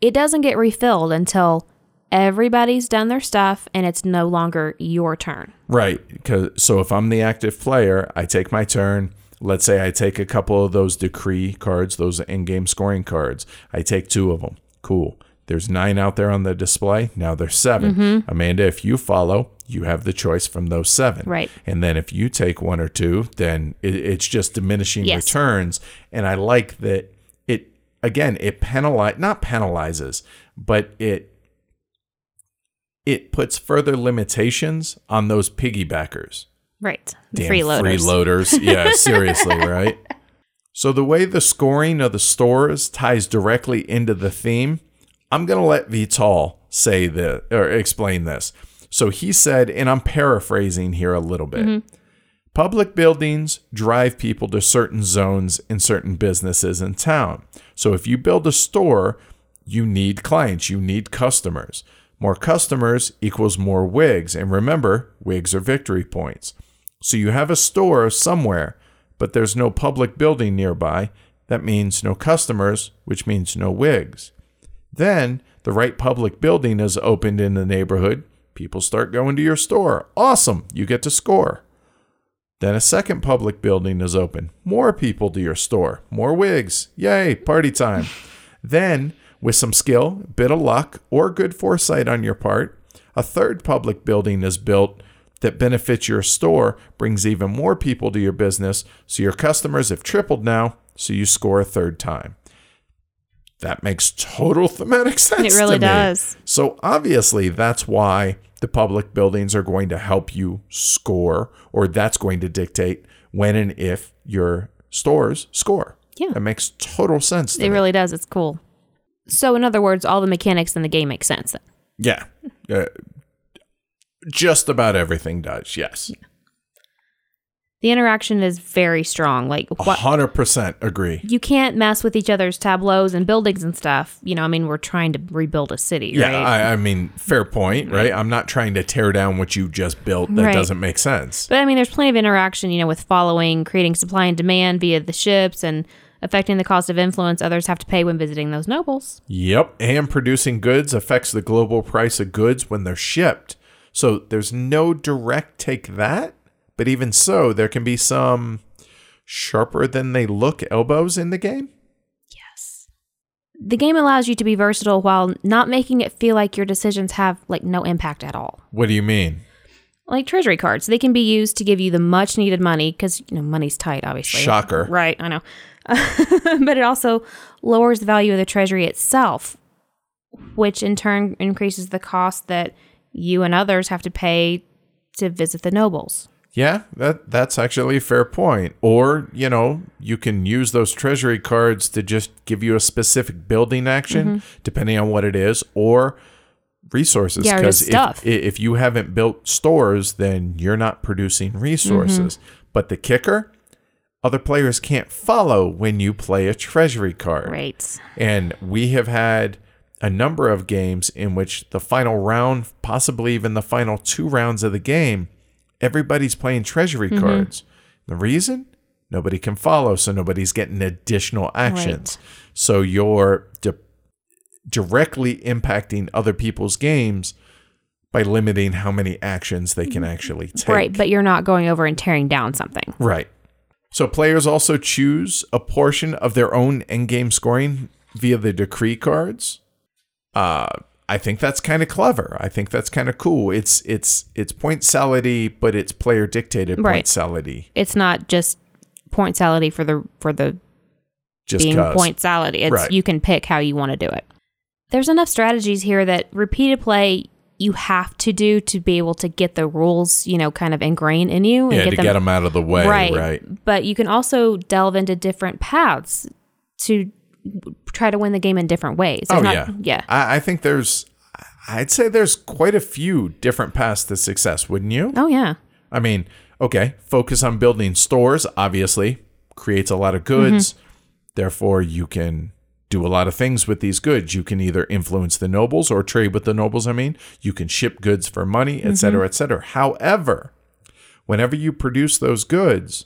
it doesn't get refilled until everybody's done their stuff and it's no longer your turn. Right. Cause, so if I'm the active player, I take my turn. Let's say I take a couple of those decree cards, those in game scoring cards. I take two of them. Cool. There's nine out there on the display. Now there's 7 Mm-hmm. Amanda, if you follow, you have the choice from those seven. Right. And then if you take one or two, then it, it's just diminishing Yes. returns. And I like that it, again, it penalize, not penalizes, but it, it puts further limitations on those piggybackers. Right. The Damn freeloaders. freeloaders. Yeah, seriously, right? So the way the scoring of the stores ties directly into the theme, I'm going to let Vital say this or explain this. So he said, and I'm paraphrasing here a little bit. Mm-hmm. Public buildings drive people to certain zones in certain businesses in town. So if you build a store, you need clients, you need customers. More customers equals more wigs. And remember, wigs are victory points. So you have a store somewhere, but there's no public building nearby. That means no customers, which means no wigs. Then the right public building is opened in the neighborhood. People start going to your store. Awesome, you get to score. Then a second public building is open. More people to your store. More wigs. Yay, party time. then, with some skill, bit of luck, or good foresight on your part, A third public building is built that benefits your store, brings even more people to your business, so your customers have tripled now, so you score a third time. That makes total thematic sense. It really does. So obviously, that's why the public buildings are going to help you score, or that's going to dictate when and if your stores score. Yeah. It makes total sense. To It me. really does. It's cool. So, in other words, all the mechanics in the game make sense. Then. Yeah. Uh, just about everything does. Yes. The interaction is very strong. Like what 100% agree. you can't mess with each other's tableaus and buildings and stuff. You know, I mean, we're trying to rebuild a city, Yeah, right? I, I mean, fair point, right? I'm not trying to tear down what you just built. That Right. doesn't make sense. but I mean, there's plenty of interaction, you know, with following, creating supply and demand via the ships and affecting the cost of influence others have to pay when visiting those nobles. Yep. And producing goods affects the global price of goods when they're shipped. So there's no direct take that. But even so, there can be some sharper than they look elbows in the game. Yes. The game allows you to be versatile while not making it feel like your decisions have like no impact at all. What do you mean? Like treasury cards, they can be used to give you the much needed money because you know money's tight, obviously. Shocker. Right, I know. but it also lowers the value of the treasury itself, which in turn increases the cost that you and others have to pay to visit the nobles. Yeah, that that's actually a fair point. Or, you know, you can use those treasury cards to just give you a specific building action, Mm-hmm. depending on what it is, or resources. Yeah, just if, if you haven't built stores, then you're not producing resources. Mm-hmm. But the kicker, other players can't follow when you play a treasury card. Right. And we have had a number of games in which the final round, possibly even the final two rounds of the game, everybody's playing treasury Mm-hmm. cards. The reason? Nobody can follow, so nobody's getting additional actions. So you're di- directly impacting other people's games by limiting how many actions they can actually take. Right, but you're not going over and tearing down something. Right. So players also choose a portion of their own endgame scoring via the decree cards. Uh, I think that's kind of clever. I think that's kind of cool. It's it's it's point salady, but it's player dictated point Right. salady. It's not just point salady for the for the Just being 'cause. point salad. It's Right. you can pick how you want to do it. There's enough strategies here that repeated play you have to do to be able to get the rules, you know, kind of ingrained in you and Yeah, get to them get them out of the way. Right. right. But you can also delve into different paths to try to win the game in different ways. Oh There's yeah. not- yeah. I, I think there's. I'd say there's quite a few different paths to success, wouldn't you? Oh yeah. I mean, okay, focus on building stores, obviously, creates a lot of goods. Mm-hmm. Therefore, you can do a lot of things with these goods. You can either influence the nobles or trade with the nobles, I mean. You can ship goods for money, et cetera, mm-hmm. et cetera. However, whenever you produce those goods,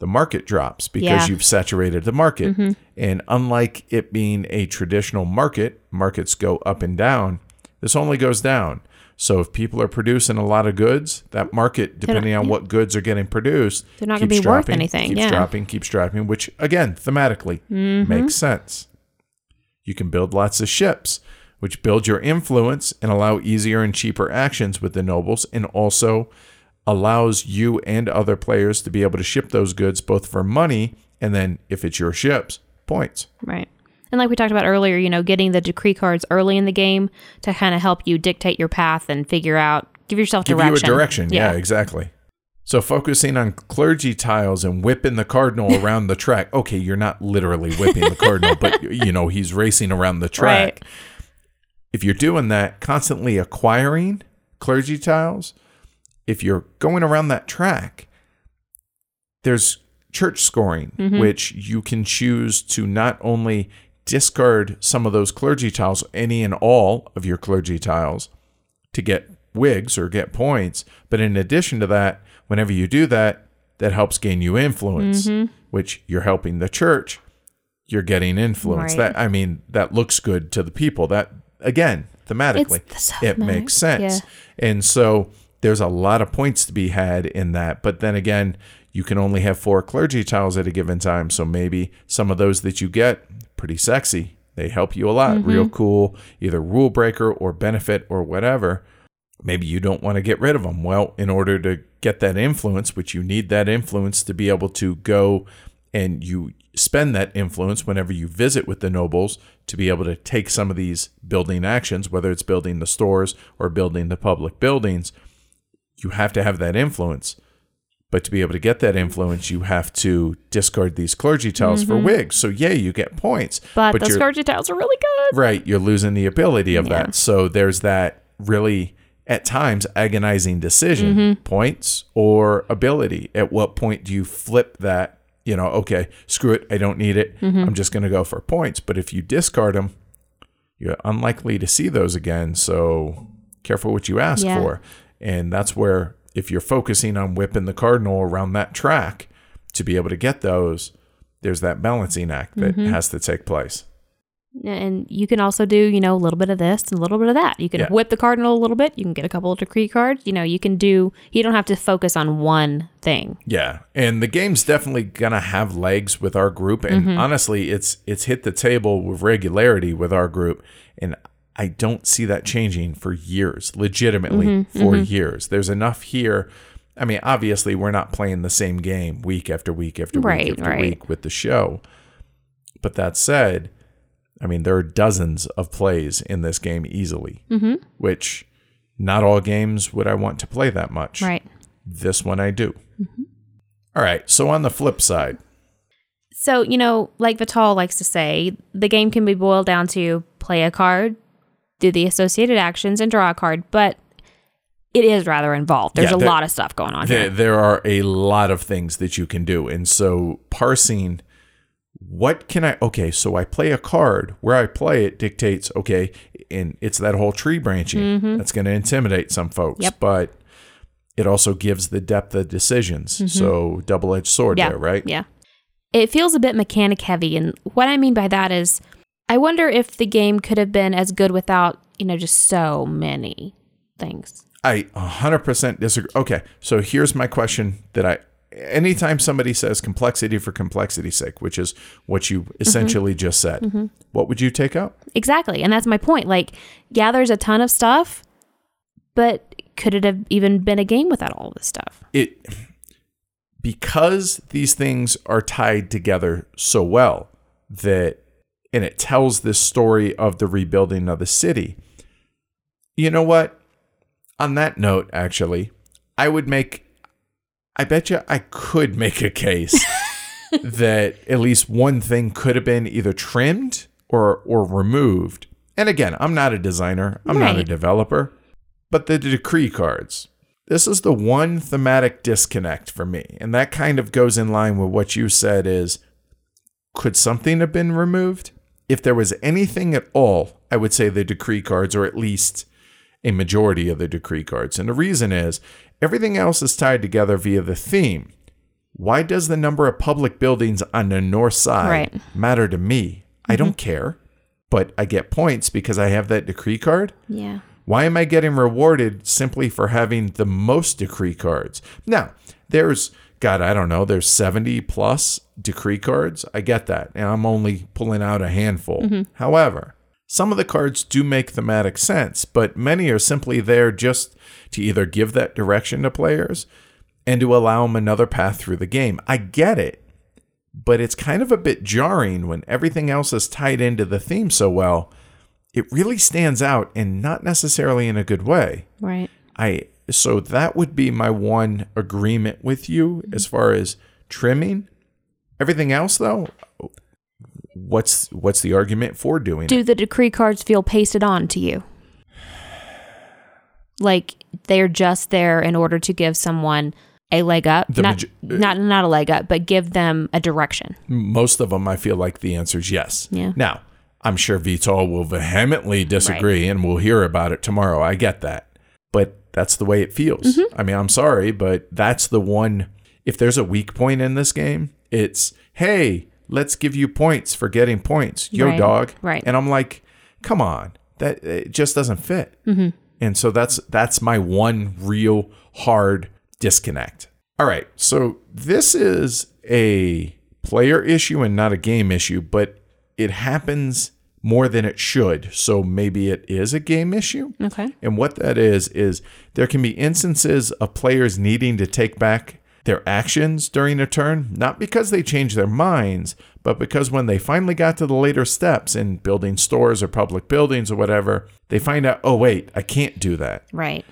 the market drops because Yeah. you've saturated the market. Mm-hmm. And unlike it being a traditional market, markets go up and down. This only goes down. So if people are producing a lot of goods, that mm-hmm. market, depending on what goods are getting produced, They're not gonna keeps be worth anything, Keeps yeah. dropping, keeps dropping, which again, thematically mm-hmm. makes sense. You can build lots of ships, which build your influence and allow easier and cheaper actions with the nobles, and also allows you and other players to be able to ship those goods both for money and then, if it's your ships, points. Right. And like we talked about earlier, you know, getting the decree cards early in the game to kind of help you dictate your path and figure out, give yourself Give direction. you a direction. Yeah. exactly. So focusing on clergy tiles and whipping the cardinal around the track. Okay, you're not literally whipping the cardinal, but you know he's racing around the track. Right. If you're doing that, constantly acquiring clergy tiles, if you're going around that track, there's church scoring, which you can choose to not only discard some of those clergy tiles, any and all of your clergy tiles, to get wigs or get points. But in addition to that, whenever you do that, that helps gain you influence, which you're helping the church. You're getting influence. Right. That I mean, that looks good to the people. That again, thematically, the it makes sense. yeah. And so there's a lot of points to be had in that. But then again, you can only have four clergy tiles at a given time. So maybe some of those that you get, pretty sexy. They help you a lot. Mm-hmm. Real cool, either rule breaker or benefit or whatever. maybe you don't want to get rid of them. Well, in order to get that influence, which you need that influence to be able to go and you spend that influence whenever you visit with the nobles to be able to take some of these building actions, whether it's building the stores or building the public buildings, you have to have that influence. But to be able to get that influence, you have to discard these clergy tiles for wigs. So, yeah, you get points. But, those clergy tiles are really good. Right, you're losing the ability of Yeah. that. So there's that really at times agonizing decision, Mm-hmm. points or ability. At what point do you flip that, you know, okay, screw it, I don't need it. Mm-hmm. I'm just going to go for points. But if you discard them, you're unlikely to see those again. So careful what you ask Yeah. for. And that's where if you're focusing on whipping the cardinal around that track to be able to get those, there's that balancing act that Mm-hmm. has to take place. And you can also do, you know, a little bit of this and a little bit of that. You can Yeah. whip the cardinal a little bit. You can get a couple of decree cards. You know, you can do, you don't have to focus on one thing. Yeah, and the game's definitely gonna have legs with our group, and honestly, it's it's hit the table with regularity with our group, and I don't see that changing for years, legitimately mm-hmm, for mm-hmm. years. There's enough here. I mean, obviously, we're not playing the same game week after week after Right, week after right. week with the show. But that said, I mean, there are dozens of plays in this game easily, mm-hmm. which not all games would I want to play that much. Right. This one I do. All right. So on the flip side, So, you know, like Vital likes to say, the game can be boiled down to play a card, do the associated actions, and draw a card, but it is rather involved. There's Yeah, a lot of stuff going on there, here. there are a lot of things that you can do. And so parsing what can I okay, so I play a card. Where I play it dictates, okay, and it's that whole tree branching mm-hmm. that's going to intimidate some folks, Yep. but it also gives the depth of decisions. Mm-hmm. So double-edged sword yeah. there, right? Yeah. It feels a bit mechanic heavy. And what I mean by that is, I wonder if the game could have been as good without, you know, just so many things. I 100% disagree. Okay, so here's my question that I anytime somebody says complexity for complexity's sake, which is what you mm-hmm. essentially just said, mm-hmm. what would you take out? Exactly. And that's my point. Like, yeah, there's a ton of stuff, but could it have even been a game without all this stuff? It because these things are tied together so well that and it tells this story of the rebuilding of the city. You know what? On that note, actually, I would make I bet you I could make a case that at least one thing could have been either trimmed or or removed. And again, I'm not a designer, I'm not a developer, but the decree cards. This is the one thematic disconnect for me. And that kind of goes in line with what you said is could something have been removed? If there was anything at all, I would say the decree cards or at least a majority of the decree cards. And the reason is everything else is tied together via the theme. Why does the number of public buildings on the north side Right. matter to me? I don't mm-hmm. care, but I get points because I have that decree card. Yeah. Why am I getting rewarded simply for having the most decree cards? Now, there's, God, I don't know, there's 70 plus decree cards. I get that. And I'm only pulling out a handful. Mm-hmm. However, some of the cards do make thematic sense, but many are simply there just to either give that direction to players and to allow them another path through the game. I get it, but it's kind of a bit jarring when everything else is tied into the theme so well. It really stands out and not necessarily in a good way. Right. I so that would be my one agreement with you as far as trimming. Everything else though, what's what's the argument for doing it? Do the decree cards feel pasted on to you? Like they're just there in order to give someone a leg up, The not maj- not not a leg up, but give them a direction. Most of them I feel like the answer is yes. Yeah. Now, I'm sure Vital will vehemently disagree and we'll hear about it tomorrow. I get that. But that's the way it feels. Mm-hmm. I mean, I'm sorry, but that's the one if there's a weak point in this game, it's hey, let's give you points for getting points. Yo Right, dog. right. And I'm like, come on. That it just doesn't fit. Mm-hmm. And so that's that's my one real hard disconnect. All right. So this is a player issue and not a game issue, but it happens more than it should. So maybe it is a game issue. Okay. And what that is, is there can be instances of players needing to take back their actions during a turn, not because they changed their minds, but because when they finally got to the later steps in building stores or public buildings or whatever, they find out, oh, wait, I can't do that. Right.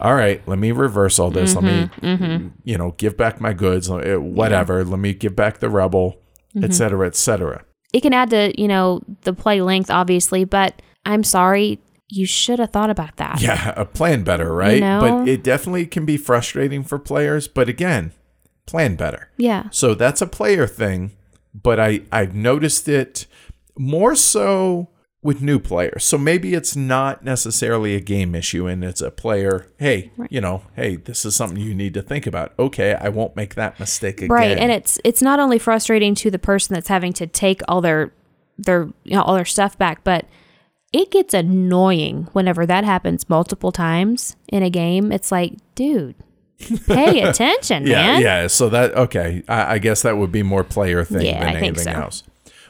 All right, let me reverse all this. let me, mm-hmm, mm-hmm. you know, give back my goods, whatever. Let me give back the rubble, et mm-hmm. cetera, et cetera. It can add to, you know, the play length, obviously, but I'm sorry. You should have thought about that. Yeah, a plan better, right? know? But it definitely can be frustrating for players. But again, plan better. Yeah. So that's a player thing, but I I've noticed it more so with new players. So maybe it's not necessarily a game issue and it's a player, hey, you know, hey, this is something you need to think about. Okay, I won't make that mistake again. Right. And it's it's not only frustrating to the person that's having to take all their their you know all their stuff back, but it gets annoying whenever that happens multiple times in a game. It's like, dude, pay attention, yeah, man. yeah. So that okay, I, I guess that would be more player thing Yeah, than I anything so. else.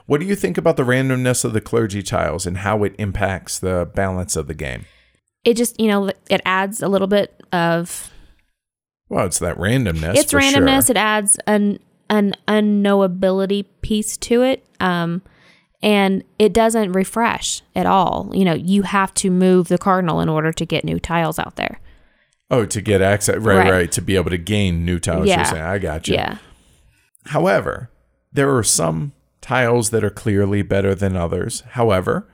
What do you think about the randomness of the clergy tiles and how it impacts the balance of the game? It just, you know, it adds a little bit of Well, it's that randomness. it's randomness. Sure. It adds an an unknowability piece to it. Um and it doesn't refresh at all. You know, you have to move the cardinal in order to get new tiles out there. Oh, to get access, right, right, Right. to be able to gain new tiles. You're saying, I got you. Yeah. However, there are some tiles that are clearly better than others. However,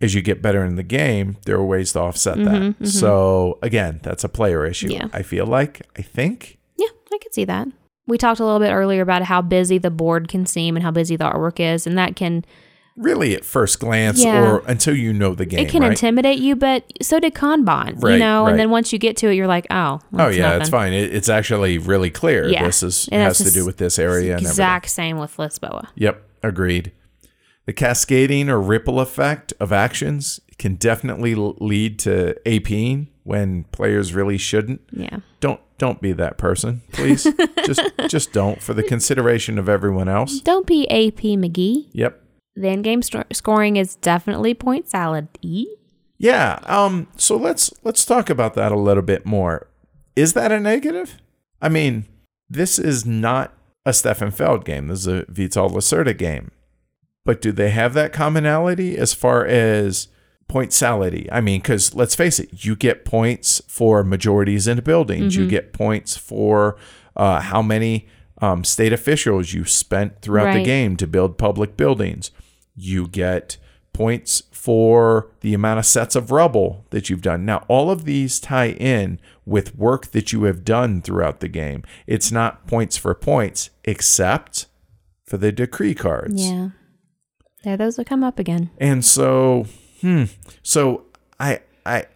as you get better in the game, there are ways to offset that. So again, that's a player issue. Mm-hmm, Yeah. I feel like, I think. Yeah, I could see that. We talked a little bit earlier about how busy the board can seem and how busy the artwork is, and that can Really, at first glance, Yeah. or until you know the game, it can right? intimidate you. But so did Kanban, Right, you know. right. And then once you get to it, you're like, oh, oh that's yeah, nothing. it's fine. It, it's actually really clear. Yeah. This is And has to do with this area and everything. Exact same with Lisboa. Yep, agreed. The cascading or ripple effect of actions can definitely lead to APing when players really shouldn't. Yeah. Don't don't be that person, please. just just don't for the consideration of everyone else. Don't be AP McGee. Yep. The end game sto- scoring is definitely point salad. E. Yeah. Um so let's let's talk about that a little bit more. Is that a negative? I mean, this is not a Stefan Feld game. This is a Vital Lacerda game. But do they have that commonality as far as point sality? I mean, because let's face it, you get points for majorities in buildings. You get points for uh, how many um, state officials you spent throughout the game to build public buildings. You get points for the amount of sets of rubble that you've done. Now, all of these tie in with work that you have done throughout the game. It's not points for points, except for the decree cards. Yeah. There, those will come up again. And so, hmm. So I I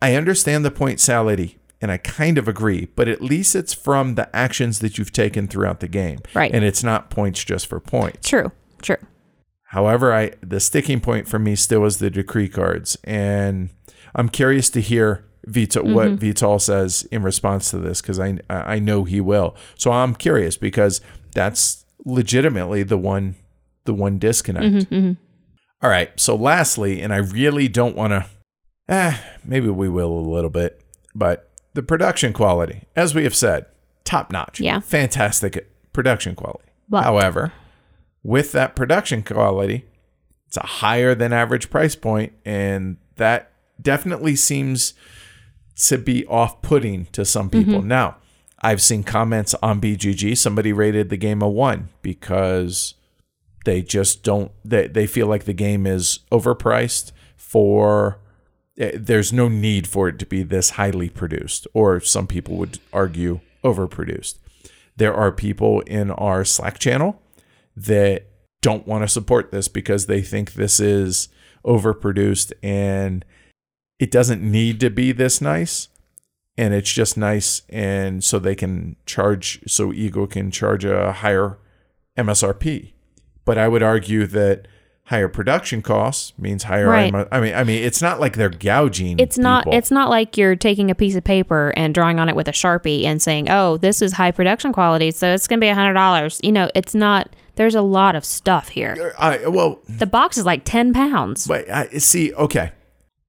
I understand the point sality and I kind of agree, but at least it's from the actions that you've taken throughout the game. Right. And it's not points just for points. True. True. However, I the sticking point for me still is the decree cards. And I'm curious to hear Vita what mm-hmm. Vital says in response to this because I I know he will. So I'm curious because that's legitimately the one the one disconnect. Mm-hmm, mm-hmm. All right. So lastly, and I really don't want to eh, maybe we will a little bit, but the production quality, as we have said, top notch. Yeah. Fantastic production quality. But- However, with that production quality, it's a higher than average price point, and that definitely seems to be off putting to some people. Now, I've seen comments on BGG. Somebody rated the game a one because they just don't they, they feel like the game is overpriced for eh, there's no need for it to be this highly produced or some people would argue overproduced there are people in our slack channel that don't want to support this because they think this is overproduced and it doesn't need to be this nice and it's just nice and so they can charge so Eagle can charge a higher msrp but i would argue that higher production costs means higher. Right. I mean, I mean, it's not like they're gouging. It's not people. it's not like you're taking a piece of paper and drawing on it with a Sharpie and saying, "Oh, this is high production quality, so it's going to be $100." You know, it's not there's a lot of stuff here. I well, The box is like 10 pounds. But I see, okay,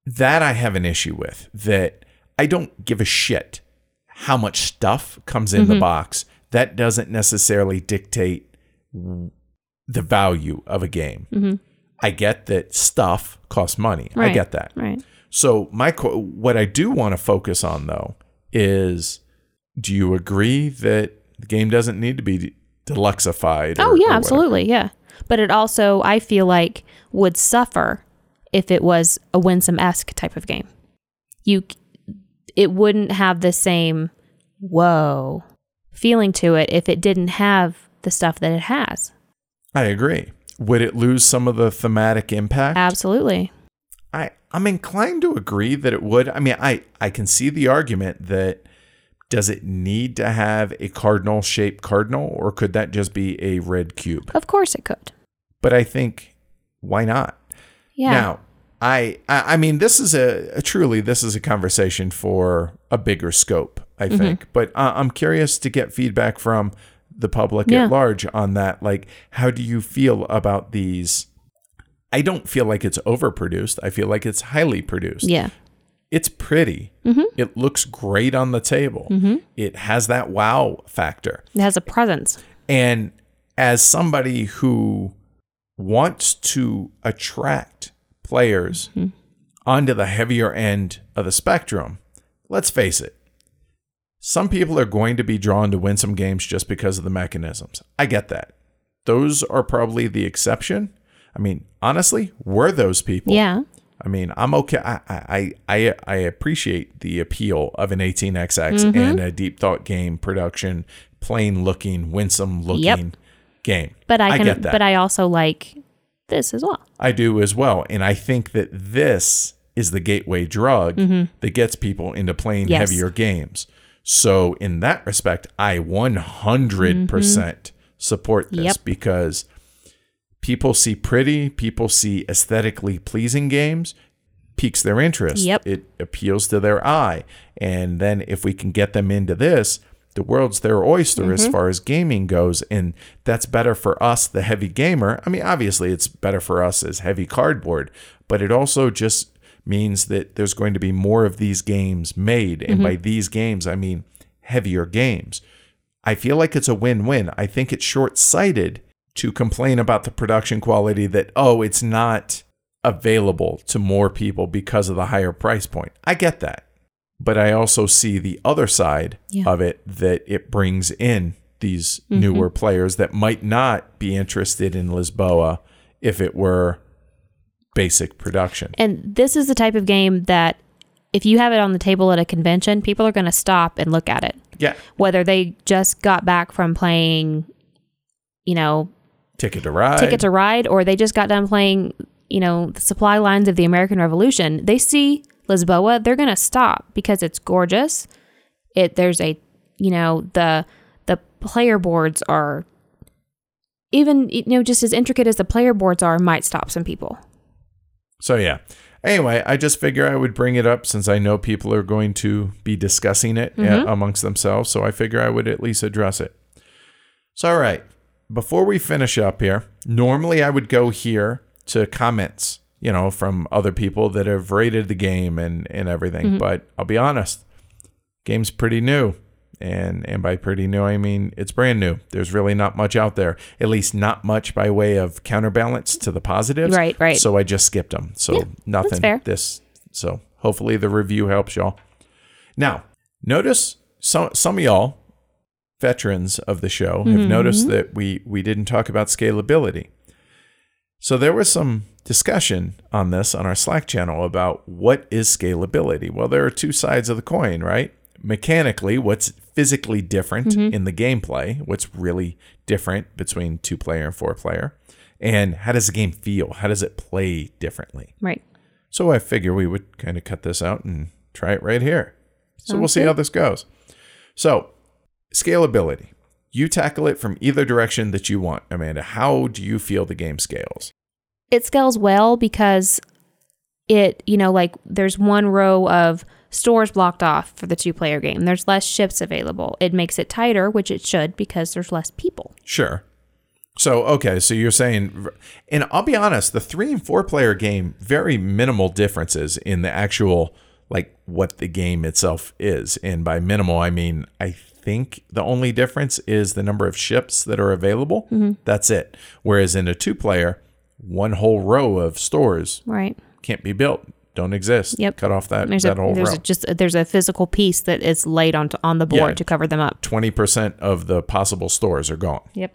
that I have an issue with. That I don't give a shit how much stuff comes in Mm-hmm. the box. That doesn't necessarily dictate the value of a game. I get that stuff costs money. I Mm-hmm. Get that. Right. So my what I do want to focus on though is, do you agree that the game doesn't need to be deluxeified? Oh or- or yeah, whatever? absolutely, yeah. But it also, I feel like, would suffer if it was a winsome esque type of game. You, it wouldn't have the same whoa feeling to it if it didn't have the stuff that it has. I agree. Would it lose some of the thematic impact? Absolutely. I I'm inclined to agree that it would. I mean, I I can see the argument that does it need to have a cardinal shaped cardinal or could that just be a red cube? Of course, it could. But I think why not? Yeah. Now, I, I mean, this is a, a truly this is a conversation for a bigger scope, I Mm-hmm. think. But uh, I'm curious to get feedback from the public Yeah. at large on that. Like, how do you feel about these? I don't feel like it's overproduced. I feel like it's highly produced. yeah. It's pretty. Mm-hmm. It looks great on the table. It has that wow factor. It has a presence. And as somebody who wants to attract players onto the heavier end of the spectrum, let's face it, some people are going to be drawn to Winsome games just because of the mechanisms. I get that. Those are probably the exception. I mean, honestly, we're those people. Yeah. I mean, I'm okay. I I I, I appreciate the appeal of an 18xx Mm-hmm. and a deep thought game production, plain looking, winsome looking Yep. game. But I can. But I also like this as well. I do as well, and I think that this is the gateway drug that gets people into playing Mm-hmm. Yes. heavier games. So in that respect, I 100% support this Mm-hmm. Yep. because people see pretty, people see aesthetically pleasing games, piques their interest. Yep. It appeals to their eye. And then if we can get them into this, the world's their oyster Mm-hmm. as far as gaming goes. And that's better for us, the heavy gamer. I mean, obviously, it's better for us as heavy cardboard, but it also just means that there's going to be more of these games made. And by these games, I mean heavier games. I feel like it's a win win. I think it's short sighted to complain about the production quality that, oh, it's not available to more people because of the higher price point. I get that. But I also see the other side Yeah. of it that it brings in these mm-hmm. newer players that might not be interested in Lisboa if it were basic production. And this is the type of game that if you have it on the table at a convention, people are going to stop and look at it. Yeah. Whether they just got back from playing, you know, Ticket to Ride. Ticket to Ride, or they just got done playing, you know, the supply lines of the American Revolution, they see Lisboa, they're going to stop because it's gorgeous. It there's a, you know, the the player boards are even you know just as intricate as the player boards are might stop some people. So yeah. Anyway, I just figure I would bring it up since I know people are going to be discussing it uh, amongst themselves. So I figure I would at least address it. So all right, before we finish up here, normally I would go here to comments, you know, from other people that have rated the game and and everything. Mm-hmm. But I'll be honest, game's pretty new. And and by pretty new I mean it's brand new. There's really not much out there. At least not much by way of counterbalance to the positives. Right, right. So I just skipped them. So nothing fair. this so hopefully the review helps y'all. Now, notice some some of y'all veterans of the show have Mm-hmm. noticed that we we didn't talk about scalability. So there was some discussion on this on our Slack channel about what is scalability. Well, there are two sides of the coin, right? Mechanically, what's physically different Mm-hmm. in the gameplay, what's really different between two player and four player, and how does the game feel? How does it play differently? Right. So I figure we would kind of cut this out and try it right here. So we'll see good. how this goes. So, scalability. You tackle it from either direction that you want, Amanda. How do you feel the game scales? It scales well because it, you know, like there's one row of stores blocked off for the two player game. There's less ships available. It makes it tighter, which it should because there's less people. Sure. So okay, so you're saying, and I'll be honest, the three and four player game very minimal differences in the actual like what the game itself is, and by minimal I mean I think the only difference is the number of ships that are available. Mm-hmm. That's it. Whereas in a two player, one whole row of stores Right. can't be built, don't exist. Yep. Cut off that There's a that whole there's row. a, just there's a physical piece that is laid on on the board Yeah. to cover them up. Twenty percent of the possible stores are gone. Yep.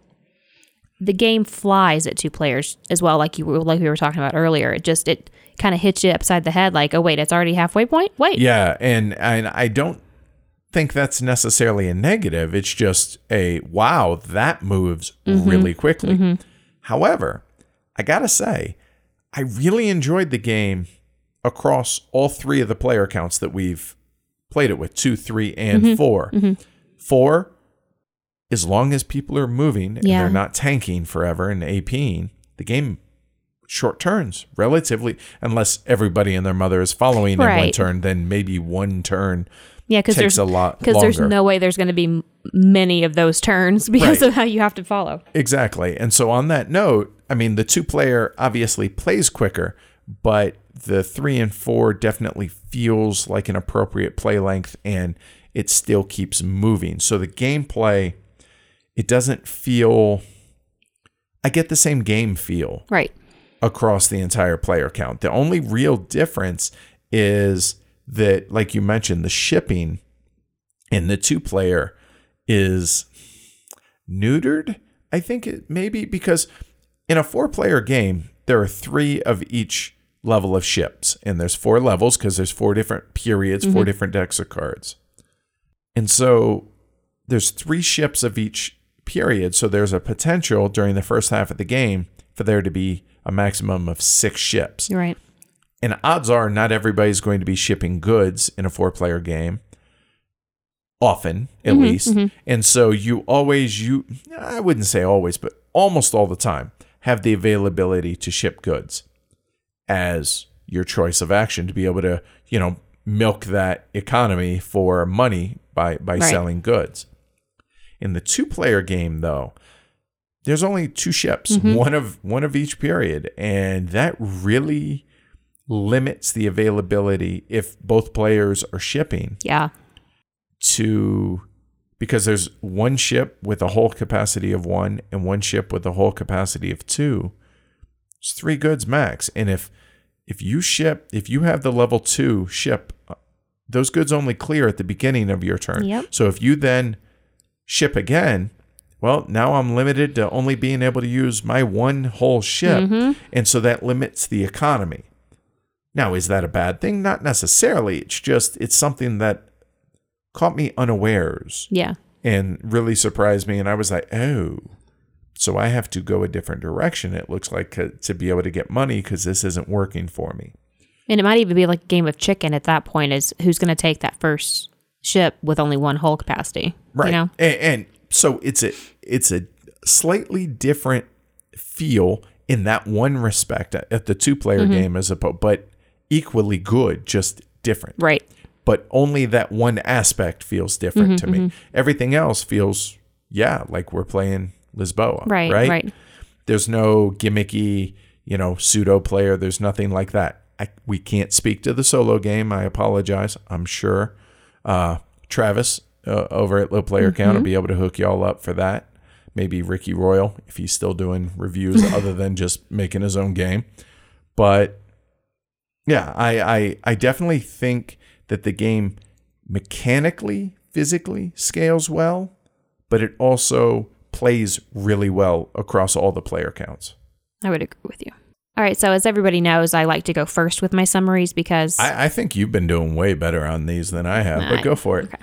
The game flies at two players as well, like you like we were talking about earlier. It just it kind of hits you upside the head, like, oh wait, it's already halfway point. Wait, Yeah, and and I don't think that's necessarily a negative. It's just a wow, that moves mm-hmm. really quickly. Mm-hmm. However, I gotta say, I really enjoyed the game across all three of the player counts that we've played it with two, three, and mm-hmm. 4 Four, as long as people are moving and Yeah. they're not tanking forever and APing, the game short turns relatively unless everybody and their mother is following in one turn then maybe one turn yeah, because there's a lot because there's no way there's going to be many of those turns because Right. of how you have to follow. Exactly. And so on that note, I mean, the two player obviously plays quicker, but the three and four definitely feels like an appropriate play length and it still keeps moving. So the gameplay, it doesn't feel, I get the same game feel Right. across the entire player count. The only real difference is that, like you mentioned, the shipping in the two player is neutered. I think it maybe because in a four player game, there are three of each level of ships, and there's four levels because there's four different periods, four mm-hmm. different decks of cards. And so there's three ships of each period. So there's a potential during the first half of the game for there to be a maximum of six ships. You're right. And odds are not everybody's going to be shipping goods in a four player game. Often, at mm-hmm, least. Mm-hmm. And so you always you I wouldn't say always, but almost all the time have the availability to ship goods as your choice of action to be able to, you know, milk that economy for money by by Right. selling goods. In the two player game though, there's only two ships, mm-hmm. one of one of each period, and that really limits the availability if both players are shipping Yeah. to because there's one ship with a whole capacity of one and one ship with a whole capacity of two. It's three goods max. And if if you ship if you have the level two ship, uh, those goods only clear at the beginning of your turn. Yep. So if you then ship again, well, now I'm limited to only being able to use my one whole ship. And so that limits the economy. Now, is that a bad thing? Not necessarily. It's just it's something that caught me unawares Yeah. and really surprised me. And I was like, oh, so I have to go a different direction. It looks like to be able to get money because this isn't working for me. And it might even be like a game of chicken at that point is who's going to take that first ship with only one hull capacity. Right. You know? and, and so it's a it's a slightly different feel in that one respect at at the two player Mm-hmm. game as opposed, but equally good, just different. Right. but only that one aspect feels different Mm-hmm, to me. Everything else feels, yeah, like we're playing Lisboa. Right. Right. Right. There's no gimmicky, you know, pseudo player. There's nothing like that. I, we can't speak to the solo game. I apologize. I'm sure uh, Travis uh, over at Low Player Count Mm-hmm. will be able to hook y'all up for that. Maybe Ricky Royal if he's still doing reviews other than just making his own game. But yeah, I, I I definitely think that the game mechanically, physically scales well, but it also plays really well across all the player counts. I would agree with you. All right. So, as everybody knows, I like to go first with my summaries because I, I think you've been doing way better on these than I have, but I- go for it. okay.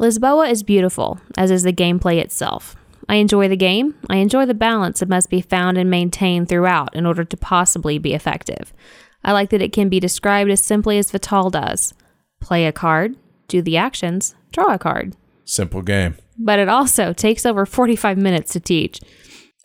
Lisboa is beautiful, as is the gameplay itself. I enjoy the game. I enjoy the balance that must be found and maintained throughout in order to possibly be effective. I like that it can be described as simply as Vital does play a card, do the actions, draw a card. Simple game. But it also takes over 45 minutes to teach.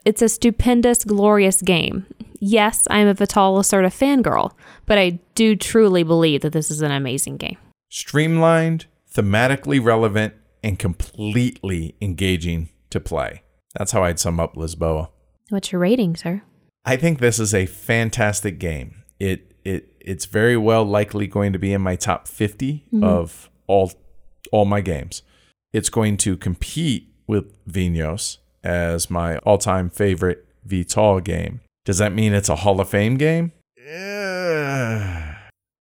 It's a stupendous, glorious game. Yes, I am a Vital Lacerda fangirl, but I do truly believe that this is an amazing game. Streamlined, thematically relevant, and completely engaging to play. That's how I'd sum up Lisboa. What's your rating, sir? I think this is a fantastic game. It it's very well likely going to be in my top 50 of all all my games. It's going to compete with Vinhos as my all-time favorite Vital game. Does that mean it's a Hall of Fame game? Yeah.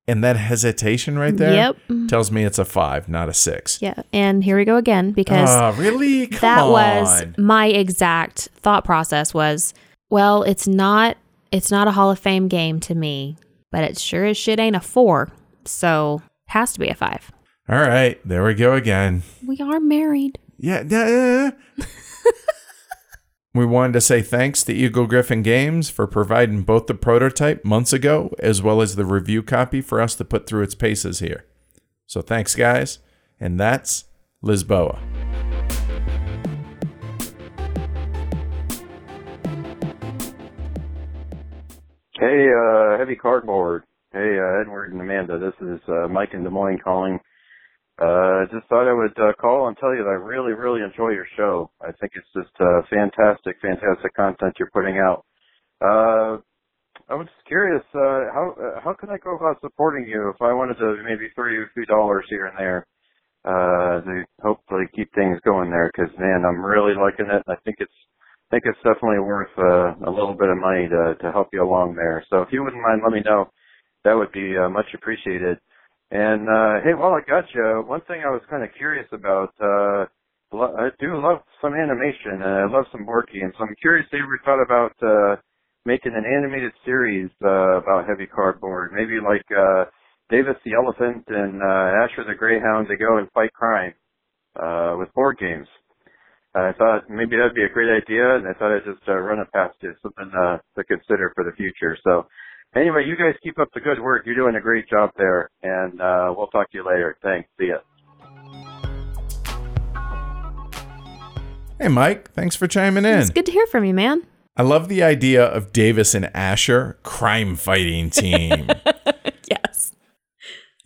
And that hesitation right there Yep. tells me it's a 5, not a 6. Yeah, and here we go again because Ah, really? Come that on. was my exact thought process was, well, it's not it's not a Hall of Fame game to me, but it sure as shit ain't a 4. So, has to be a 5. All right, there we go again. We are married. Yeah. yeah. we wanted to say thanks to Eagle Gryphon Games for providing both the prototype months ago as well as the review copy for us to put through its paces here. So thanks, guys. And that's Lisboa. Hey, uh, Heavy Cardboard. Hey, uh, Edward and Amanda. This is uh, Mike in Des Moines calling. Uh, just thought I would uh, call and tell you that I really, really enjoy your show. I think it's just uh, fantastic, fantastic content you're putting out. Uh, I was just curious, uh, how uh, how can I go about supporting you if I wanted to maybe throw you a few dollars here and there uh, to hopefully keep things going there? Because man, I'm really liking it. I think it's think it's definitely worth uh, a little bit of money to to help you along there. So if you wouldn't mind, let me know. That would be uh, much appreciated. And uh, hey, while I got you, one thing I was kind of curious about. Uh, I do love some animation and I love some board games. So I'm curious if you ever thought about uh, making an animated series uh, about heavy cardboard, maybe like uh, Davis the Elephant and uh, Asher the Greyhound to go and fight crime uh, with board games. I thought maybe that'd be a great idea, and I thought I'd just uh, run it past you, something uh, to consider for the future. So, anyway, you guys keep up the good work. You're doing a great job there, and uh, we'll talk to you later. Thanks. See ya. Hey, Mike. Thanks for chiming in. It's good to hear from you, man. I love the idea of Davis and Asher crime fighting team. Yes.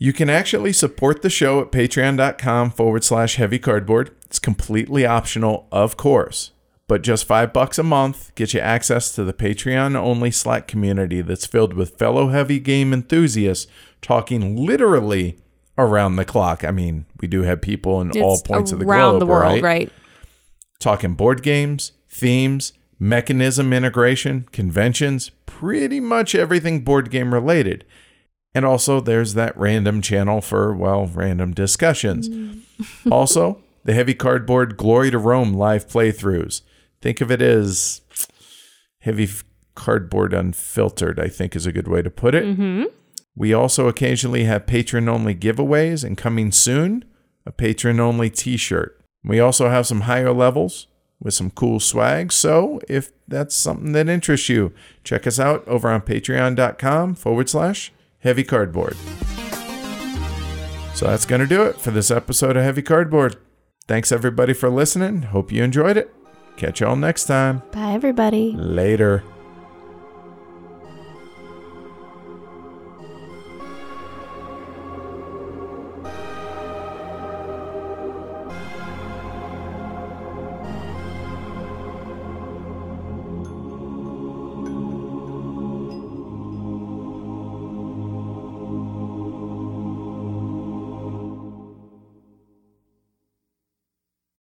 You can actually support the show at patreon.com forward slash heavy cardboard. It's completely optional, of course, but just five bucks a month gets you access to the Patreon only Slack community that's filled with fellow heavy game enthusiasts talking literally around the clock. I mean, we do have people in all It's points of the around globe, the world, right? right? talking board games, themes, mechanism integration, conventions, pretty much everything board game related. And also, there's that random channel for, well, random discussions. also, the Heavy Cardboard Glory to Rome live playthroughs. Think of it as heavy cardboard unfiltered, I think is a good way to put it. Mm-hmm. We also occasionally have patron only giveaways, and coming soon, a patron only t shirt. We also have some higher levels with some cool swag. So if that's something that interests you, check us out over on patreon.com forward slash heavy cardboard. So that's going to do it for this episode of Heavy Cardboard. Thanks everybody for listening. Hope you enjoyed it. Catch y'all next time. Bye, everybody. Later.